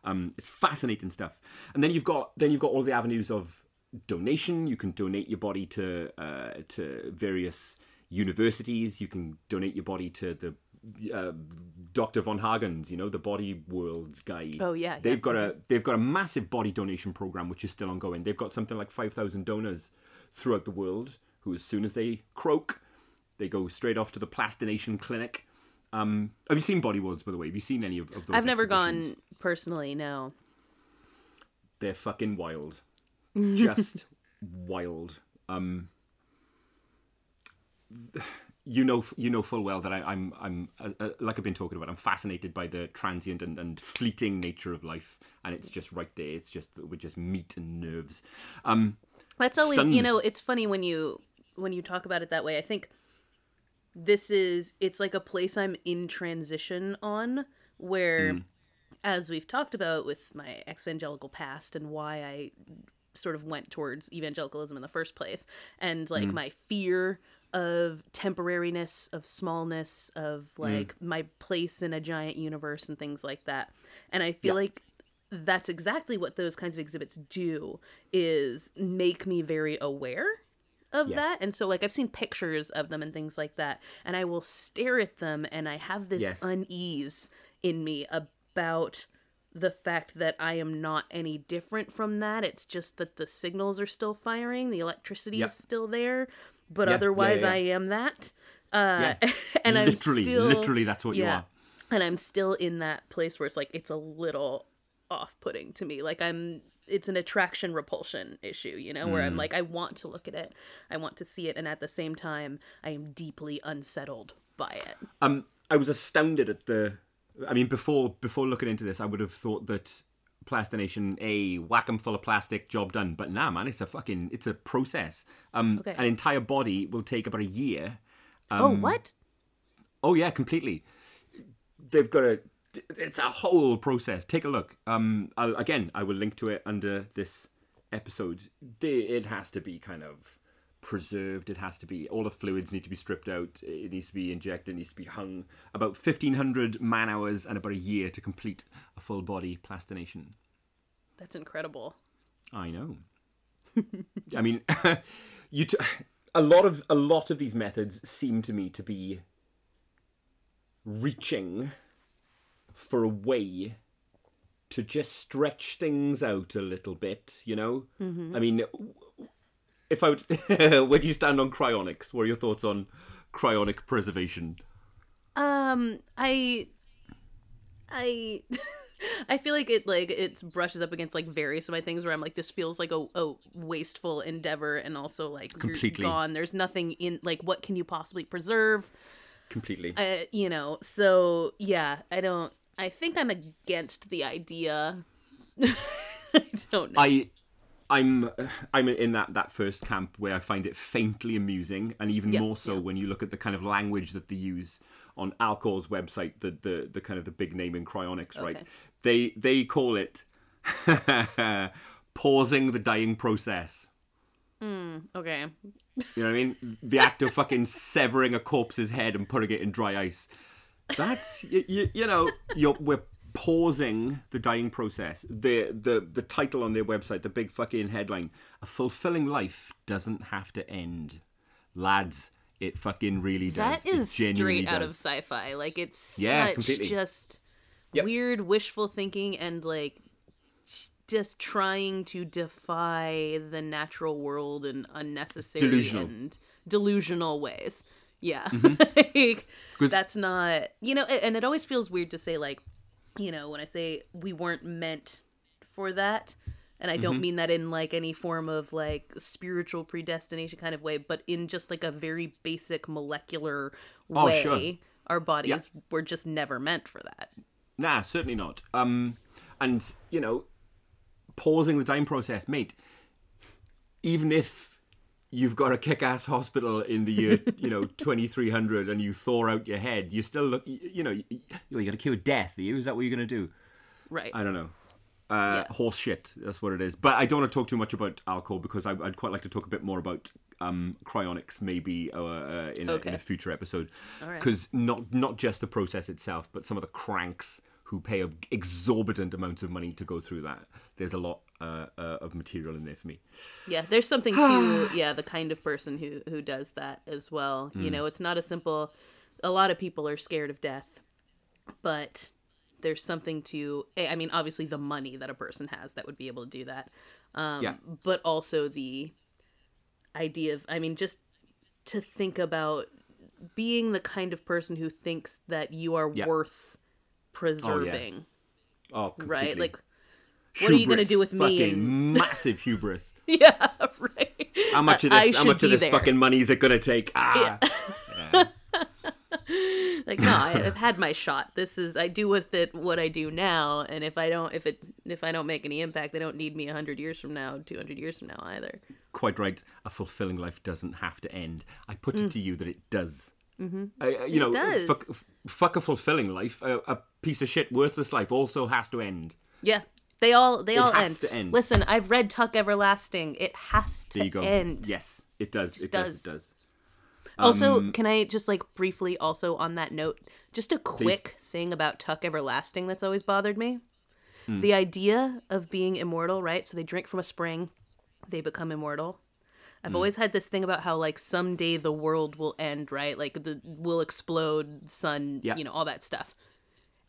Um, it's fascinating stuff. And then you've got then you've got all the avenues of donation. You can donate your body to uh, to various universities. You can donate your body to the uh, Dr. von Hagens, you know, the Body Worlds guy. Oh, yeah, They've yeah. got a they've got a massive body donation program which is still ongoing. They've got something like five thousand donors throughout the world who, as soon as they croak, they go straight off to the plastination clinic. Um, have you seen Body Worlds, by the way? Have you seen any of, of those? I've never gone personally, no. they're fucking wild just wild um you know you know full well that I, I'm I'm uh, uh, like I've been talking about I'm fascinated by the transient and, and fleeting nature of life and it's just right there. It's just with just meat and nerves. Um That's always, you know, it's funny when you when you talk about it that way. I think this is it's like a place I'm in transition on where as we've talked about with my evangelical past and why I sort of went towards evangelicalism in the first place and like my fear of temporariness, of smallness, of mm. like my place in a giant universe and things like that. And I feel Yeah. like that's exactly what those kinds of exhibits do is make me very aware of Yes. that and so like i've seen pictures of them and things like that and i will stare at them and i have this Yes. unease in me about the fact that i am not any different from that it's just that the signals are still firing the electricity Yep. is still there but Yeah, otherwise yeah. i am that uh Yeah. and literally, i'm still literally, that's what you are. and i'm still in that place where it's like it's a little off-putting to me like i'm it's an attraction repulsion issue you know where Mm. i'm like i want to look at it i want to see it and at the same time i am deeply unsettled by it Um, I was astounded at the. I mean, before before looking into this, I would have thought that plastination, a whack 'em full of plastic, job done. But nah, man, it's a fucking it's a process. Um, Okay. an entire body will take about a year. oh Um, what Oh yeah, completely. They've got a. It's a whole process. Take a look. Um, I'll, again, I will link to it under this episode. They, it has to be kind of preserved. It has to be all the fluids need to be stripped out. It needs to be injected. It needs to be hung. About fifteen hundred man hours and about a year to complete a full body plastination. that's incredible I know. I mean, you. T- a lot of a lot of these methods seem to me to be reaching for a way to just stretch things out a little bit. You know, mm-hmm. I mean, if I would, when you stand on cryonics, what are your thoughts on cryonic preservation? um i i I feel like it like it brushes up against like various of my things where I'm like this feels like a, a wasteful endeavor and also like Completely. you're gone. There's nothing in like what can you possibly preserve? Completely. uh, you know so yeah i don't i think i'm against the idea i don't know I I'm I'm in that that first camp where I find it faintly amusing, and even Yeah, more so when you look at the kind of language that they use on Alcor's website, the the, the kind of the big name in cryonics, right? They they call it pausing the dying process. Hmm, okay You know what I mean? The act of fucking severing a corpse's head and putting it in dry ice. That's you, you, you know you're we're pausing the dying process. The the the title on their website, the big fucking headline: "A fulfilling life doesn't have to end." Lads, it fucking really does. that is straight out of sci-fi like it's Yeah, such completely. just Yep. weird wishful thinking and like just trying to defy the natural world in unnecessary Delusional. and delusional ways yeah Mm-hmm. like that's not you know and it always feels weird to say like you know when i say we weren't meant for that and i Mm-hmm. don't mean that in like any form of like spiritual predestination kind of way but in just like a very basic molecular Oh, way sure. our bodies were just never meant for that Nah, certainly not. Um, and you know, pausing the dying process, mate. Even if you've got a kick-ass hospital in the year, you know, twenty three hundred, and you thaw out your head, you still look. You, know, you're gonna cure death. Are you? Is that what you're gonna do? right I don't know. Uh, Yeah. Horse shit. That's what it is. But I don't want to talk too much about Alcor because I, I'd quite like to talk a bit more about um, cryonics, maybe uh, uh, in, a, in a future episode. right. Because not not just the process itself, but some of the cranks who pay exorbitant amounts of money to go through that. There's a lot uh, uh, of material in there for me. yeah there's something to yeah the kind of person who who does that as well you Hmm. know it's not a simple a lot of people are scared of death but there's something to eh, i mean obviously the money that a person has that would be able to do that um Yeah. but also the idea of i mean just to think about being the kind of person who thinks that you are Yeah. worth preserving Oh, completely. right like what are you gonna do with me Fucking and- massive hubris. yeah right How much of this? How much of this there. fucking money is it gonna take? Ah, like no I, i've had my shot this is i do with it what i do now and if i don't if it if i don't make any impact they don't need me 100 years from now 200 years from now either quite right. A fulfilling life doesn't have to end. I put Mm. it to you that it does. Mm-hmm. you know, does. Fuck, fuck a fulfilling life. A, a piece of shit, worthless life also has to end. yeah they all they It all has end. to end. listen i've read tuck everlasting it has to There you go. end Yes, it does. It, does. does. It does. Also, Um, can I just like briefly also on that note, just a quick thing about Tuck Everlasting that's always bothered me. Hmm. The idea of being immortal, right? So they drink from a spring, they become immortal. I've Hmm. always had this thing about how like someday the world will end, right? Like the will explode, sun, Yeah. you know, all that stuff.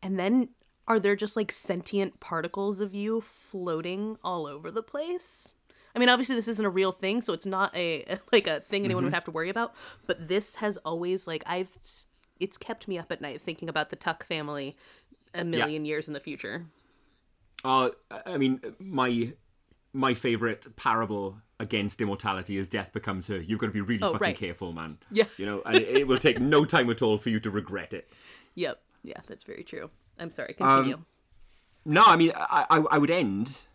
And then are there just like sentient particles of you floating all over the place? I mean, obviously this isn't a real thing, so it's not a like a thing anyone Mm-hmm. would have to worry about. But this has always like I've it's kept me up at night thinking about the Tuck family a million years in the future. Uh, I mean, my my favorite parable against immortality is death becomes her. You've got to be really Oh, fucking right. careful, man. Yeah. You know, and it will take no time at all for you to regret it. Yep. Yeah, that's very true. I'm sorry. Um, Continue. No, I mean, I, I, I would end.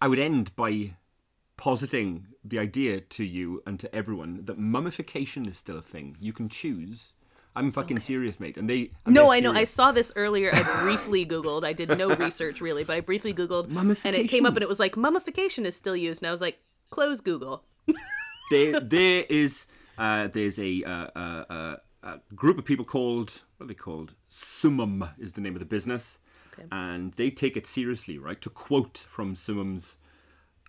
I would end by positing the idea to you and to everyone that mummification is still a thing. You can choose. I'm fucking serious, mate. And they. and no, I know. I saw this earlier. I briefly Googled. I did no research really, but I briefly Googled, mummification, and it came up, and it was like mummification is still used, and I was like, close Google. there there is uh, there's a, uh, uh, uh, a group of people called what are they called? Summum is the name of the business, Okay. and they take it seriously, right? To quote from Summum's,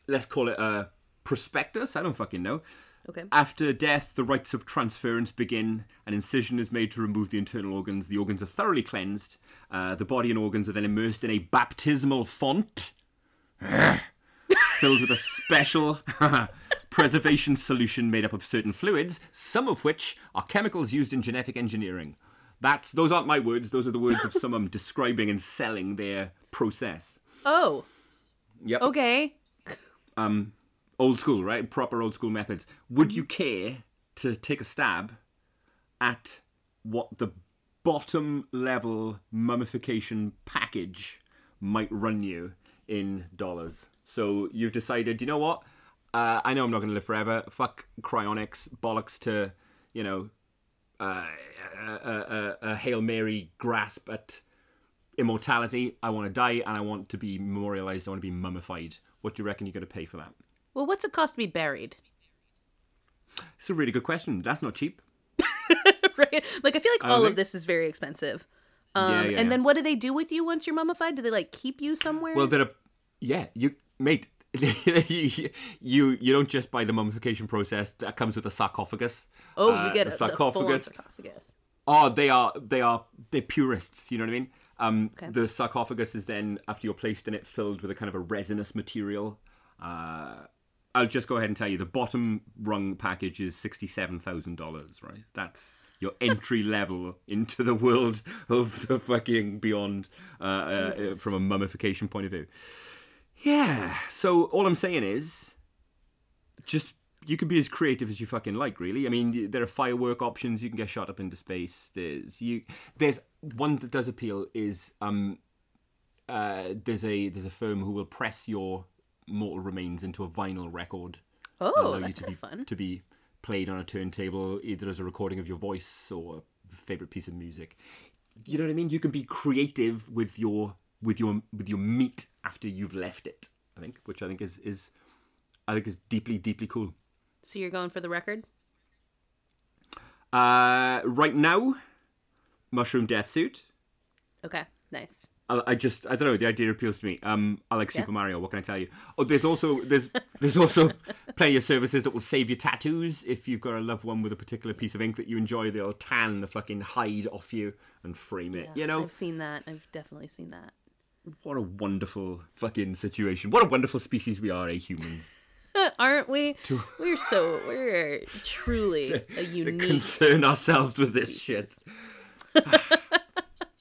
let's call it a prospectus. I don't fucking know. Okay. After death, the rites of transference begin. An incision is made to remove the internal organs. The organs are thoroughly cleansed. Uh, the body and organs are then immersed in a baptismal font filled with a special preservation solution made up of certain fluids, some of which are chemicals used in genetic engineering. That's those aren't my words. Those are the words of someone describing and selling their process. Oh, Yep. okay. Um, old school, right? Proper old school methods. Would you care to take a stab at what the bottom level mummification package might run you in dollars? So you've decided, you know what? Uh, I know I'm not going to live forever. Fuck cryonics, bollocks to, you know, uh, a, a, a Hail Mary grasp at immortality. I want to die and I want to be memorialized. I want to be mummified. What do you reckon you're going to pay for that? Well, what's it cost to be buried? It's a really good question. That's not cheap. right? Like I feel like I all of this is very expensive. Um, Yeah, yeah, and yeah. then what do they do with you once you're mummified? Do they like keep you somewhere? Well, there are, yeah, you, mate, you, you you don't just buy the mummification process that comes with a sarcophagus. oh, Uh, you get a sarcophagus. sarcophagus. Oh, they are they are they're purists. You know what I mean? Um, Okay. The sarcophagus is then after you're placed in it, filled with a kind of a resinous material. Uh, I'll just go ahead and tell you the bottom rung package is sixty seven thousand dollars. Right, that's your entry level into the world of the fucking beyond uh, uh, from a mummification point of view. Yeah. So all I'm saying is, just you can be as creative as you fucking like. Really, I mean, there are firework options. You can get shot up into space. There's you. There's one that does appeal is um, uh, there's a there's a firm who will press your mortal remains into a vinyl record. Oh, that's to be fun. to be played on a turntable, either as a recording of your voice or a favorite piece of music. You know what I mean? You can be creative with your with your with your meat after you've left it. I think, which I think is is I think is deeply deeply cool. So you're going for the record? Uh, right now, mushroom death suit. Okay, nice. I, I just I don't know. The idea appeals to me. Um, I like Yeah. Super Mario. What can I tell you? Oh, there's also there's there's also plenty of services that will save your tattoos if you've got a loved one with a particular piece of ink that you enjoy. They'll tan the fucking hide off you and frame it. Yeah, you know I've seen that. I've definitely seen that. What a wonderful fucking situation. What a wonderful species we are, eh, humans. Aren't we? We're so we're truly a To unique. concern ourselves with this shit.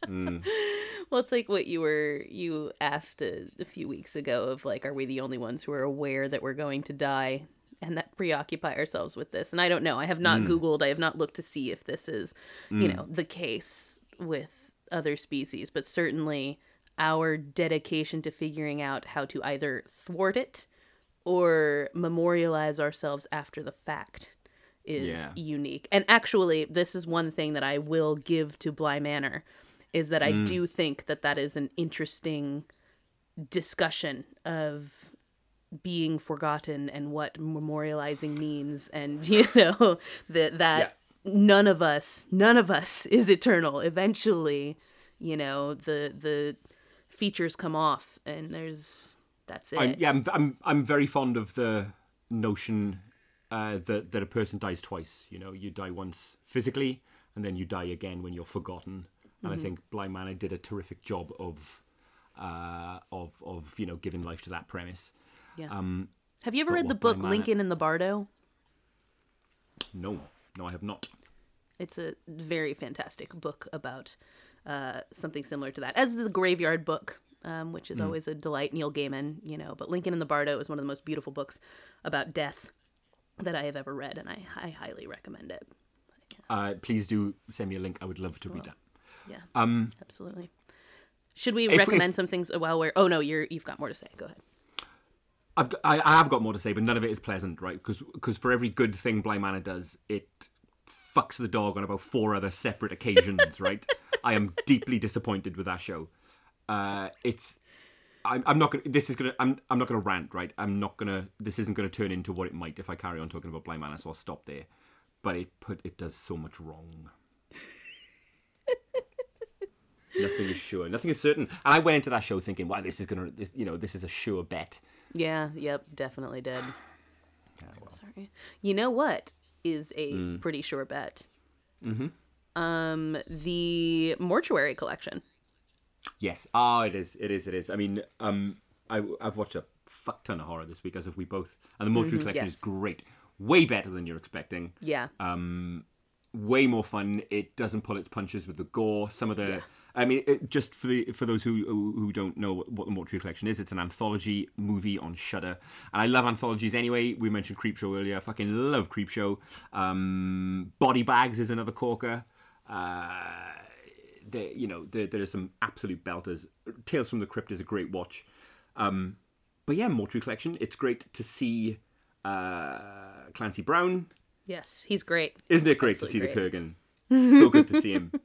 well, it's like what you were you asked a, a few weeks ago of like, are we the only ones who are aware that we're going to die and that preoccupy ourselves with this? And I don't know. I have not Mm. Googled. I have not looked to see if this is you know the case with other species, but certainly our dedication to figuring out how to either thwart it or memorialize ourselves after the fact is Yeah. unique. And actually, this is one thing that I will give to Bly Manor is that I Mm. do think that that is an interesting discussion of being forgotten and what memorializing means and you know that that none of us none of us is eternal eventually you know the the features come off and there's that's it I'm, yeah, I'm, I'm I'm very fond of the notion uh, that that a person dies twice. You know, you die once physically, and then you die again when you're forgotten. And Mm-hmm. I think Bly Manor did a terrific job of uh, of of you know giving life to that premise. yeah Um, have you ever read the book Bly Manor- lincoln in the bardo no, no, I have not. It's a very fantastic book about uh, something similar to that, as the Graveyard Book, um, which is always a delight. Neil Gaiman, you know, but Lincoln in the Bardo is one of the most beautiful books about death that I have ever read, and I, I highly recommend it. Uh, please do send me a link. I would love to read that. Yeah, Um, absolutely. Should we If- recommend if- some things while we're? Oh no, you're you've got more to say. Go ahead. I've got, I, I have got more to say, but none of it is pleasant, right? Because because for every good thing Bly Manor does, it fucks the dog on about four other separate occasions, right? I am deeply disappointed with that show. Uh, it's I'm, I'm not gonna. This is gonna. I'm. I'm not gonna rant, right? I'm not gonna. This isn't gonna turn into what it might if I carry on talking about Bly Manor, so I'll stop there. But it put it does so much wrong. Nothing is sure. Nothing is certain. And I went into that show thinking, "Wow, this is gonna. This, you know, this is a sure bet." Yeah. Yep. Definitely did. I'm sorry. You know what is a pretty sure bet? Mm-hmm. Um, the mortuary collection. Yes. Oh, it is. It is. It is. I mean, um, I, I've watched a fuck ton of horror this week, as if we both. And the Mortuary Collection is great. Way better than you're expecting. Yeah. Um, way more fun. It doesn't pull its punches with the gore. Some of the. I mean, it, just for the for those who who don't know what, what the Mortuary Collection is, it's an anthology movie on Shudder, and I love anthologies anyway. We mentioned Creepshow earlier. I fucking love Creepshow. Um, Body Bags is another corker. Uh, there, you know, there, there are some absolute belters. Tales from the Crypt is a great watch. Um, but yeah, Mortuary Collection. It's great to see uh, Clancy Brown. yes, he's great. Isn't it great Absolutely to see the Kurgan? So good to see him.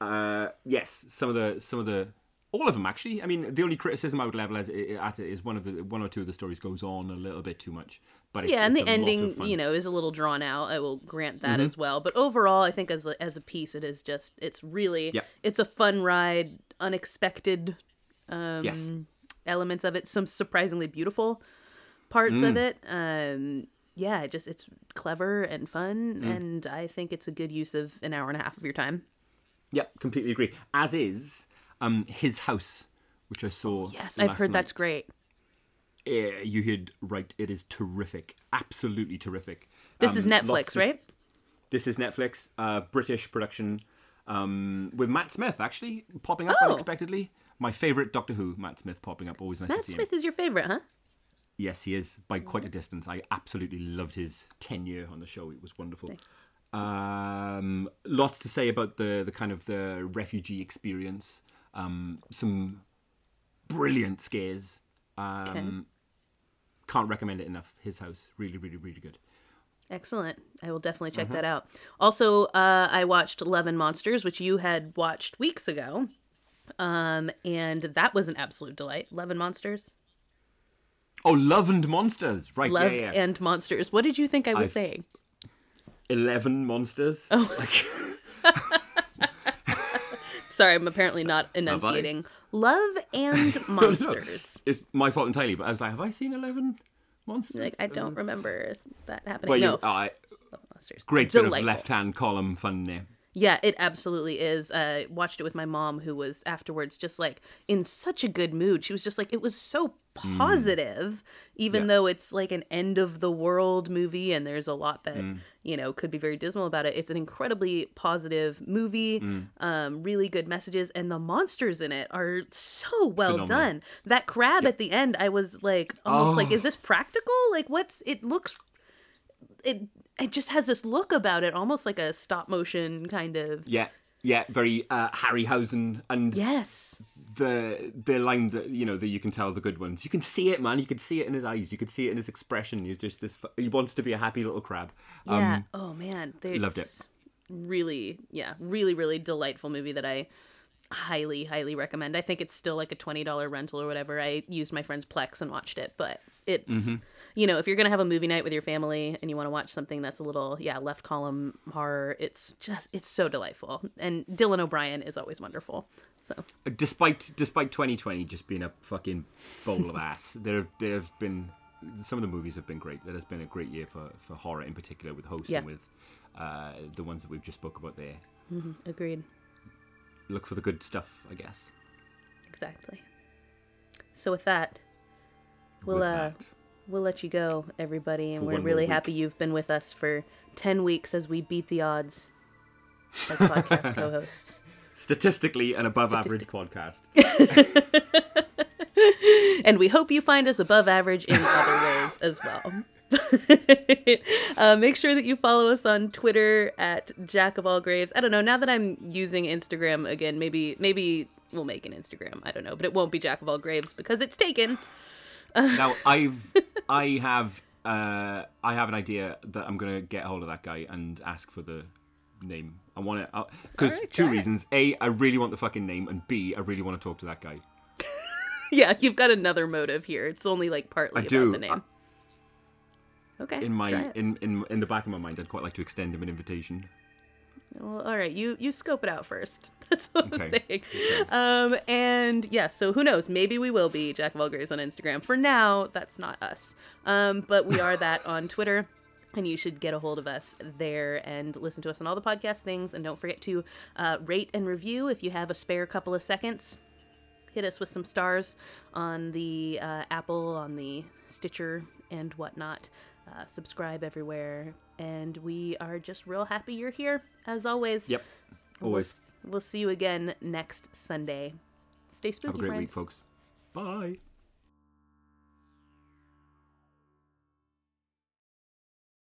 Uh, yes, some of the some of the all of them actually. I mean, the only criticism I would level as at it is one of the one or two of the stories goes on a little bit too much. But it's, yeah, and the a lot of ending. Mm-hmm. you know, is a little drawn out. I will grant that as well. But overall, I think as a, as a piece, it is just it's really Yeah. it's a fun ride, unexpected um, Yes. elements of it, some surprisingly beautiful parts Mm. of it. Um, yeah, it just it's clever and fun, Mm. and I think it's a good use of an hour and a half of your time. Yep, completely agree. As is um, his house, which I saw. Yes, I've heard that's great. Yeah, you heard right. It is terrific, absolutely terrific. This is Um, Netflix, lots to- right? This is Netflix, uh, British production, um, with Matt Smith actually popping up Oh. unexpectedly. My favorite Doctor Who, Matt Smith popping up. Always nice Matt to see Smith him. is your favorite, huh? Yes, he is by quite a distance. I absolutely loved his tenure on the show. It was wonderful. Thanks. Um, lots to say about the the kind of the refugee experience. Um, some brilliant scares. Um, Can't recommend it enough. His house, really, really, really good. Excellent. I will definitely Mm-hmm. check that out. Also, uh, I watched Love and Monsters, which you had watched weeks ago. Um, and that was an absolute delight. Love and Monsters. Oh, Love and Monsters, right? Love yeah, yeah. and Monsters. What did you think I was I've- saying? Eleven monsters. Oh, like, Sorry, I'm apparently not enunciating. Love and Monsters. it's my fault entirely. But I was like, have I seen Eleven monsters? Like, I don't remember that happening. Well, no, you, uh, Monsters. great bit of left-hand column fun there. Yeah, it absolutely is. Uh, watched it with my mom, who was afterwards just like in such a good mood. She was just like, it was so positive, even Yeah. though it's like an end of the world movie and there's a lot that, Mm. you know, could be very dismal about it. It's an incredibly positive movie, Mm. um, really good messages, and the monsters in it are so well Phenomenal. done. That crab at the end, I was like, almost like, Oh. is this practical? Like, what's it looks it it just has this look about it, almost like a stop motion kind of. Yeah, yeah, very uh, Harryhausen and Yes. the the line that you know that you can tell the good ones. You can see it, man. You can see it in his eyes. You could see it in his expression. He's just this. He wants to be a happy little crab. Yeah. Um, oh man, there's loved it. Really, yeah, really, really delightful movie that I highly, highly recommend. I think it's still like a twenty dollar rental or whatever. I used my friend's Plex and watched it, but it's you know if you're gonna have a movie night with your family and you want to watch something that's a little yeah left column horror it's just it's so delightful. And dylan o'brien is always wonderful so. Despite despite 2020 just being a fucking bowl of ass there there have been some of the movies have been great. That has been a great year for for horror in particular with hosting Yeah. with uh the ones that we've just spoke about there. Agreed. Look for the good stuff i guess. Exactly. So with that we'll with uh that. We'll let you go everybody and For we're really week. happy you've been with us for 10 weeks as we beat the odds as podcast co-hosts statistically an above average podcast and we hope you find us above average in other ways as well. uh, make sure that you follow us on Twitter at Jack of All Graves. I don't know. Now that I'm using Instagram again, maybe maybe we'll make an Instagram. I don't know, but it won't be Jack of All Graves because it's taken. now i've i have uh i have an idea that i'm gonna get hold of that guy and ask for the name i want it because Alright, two reasons a i really want the fucking name and b i really want to talk to that guy yeah, you've got another motive here. It's only like partly I about do. the name. Okay. in my in, in in the back of my mind i'd quite like to extend him an invitation Well, all right, you you scope it out first. That's what I'm Okay. saying. Um, and yeah, so who knows? Maybe we will be Jack of all Graves on Instagram. For now, that's not us. Um, but we are that on Twitter. And you should get a hold of us there and listen to us on all the podcast things. And don't forget to uh, rate and review if you have a spare couple of seconds. Hit us with some stars on the uh, Apple, on the Stitcher, and whatnot. Uh, subscribe everywhere. And we are just real happy you're here, as always. yep We'll, always we'll see you again next Sunday. Stay spooky, have a great friends. week folks bye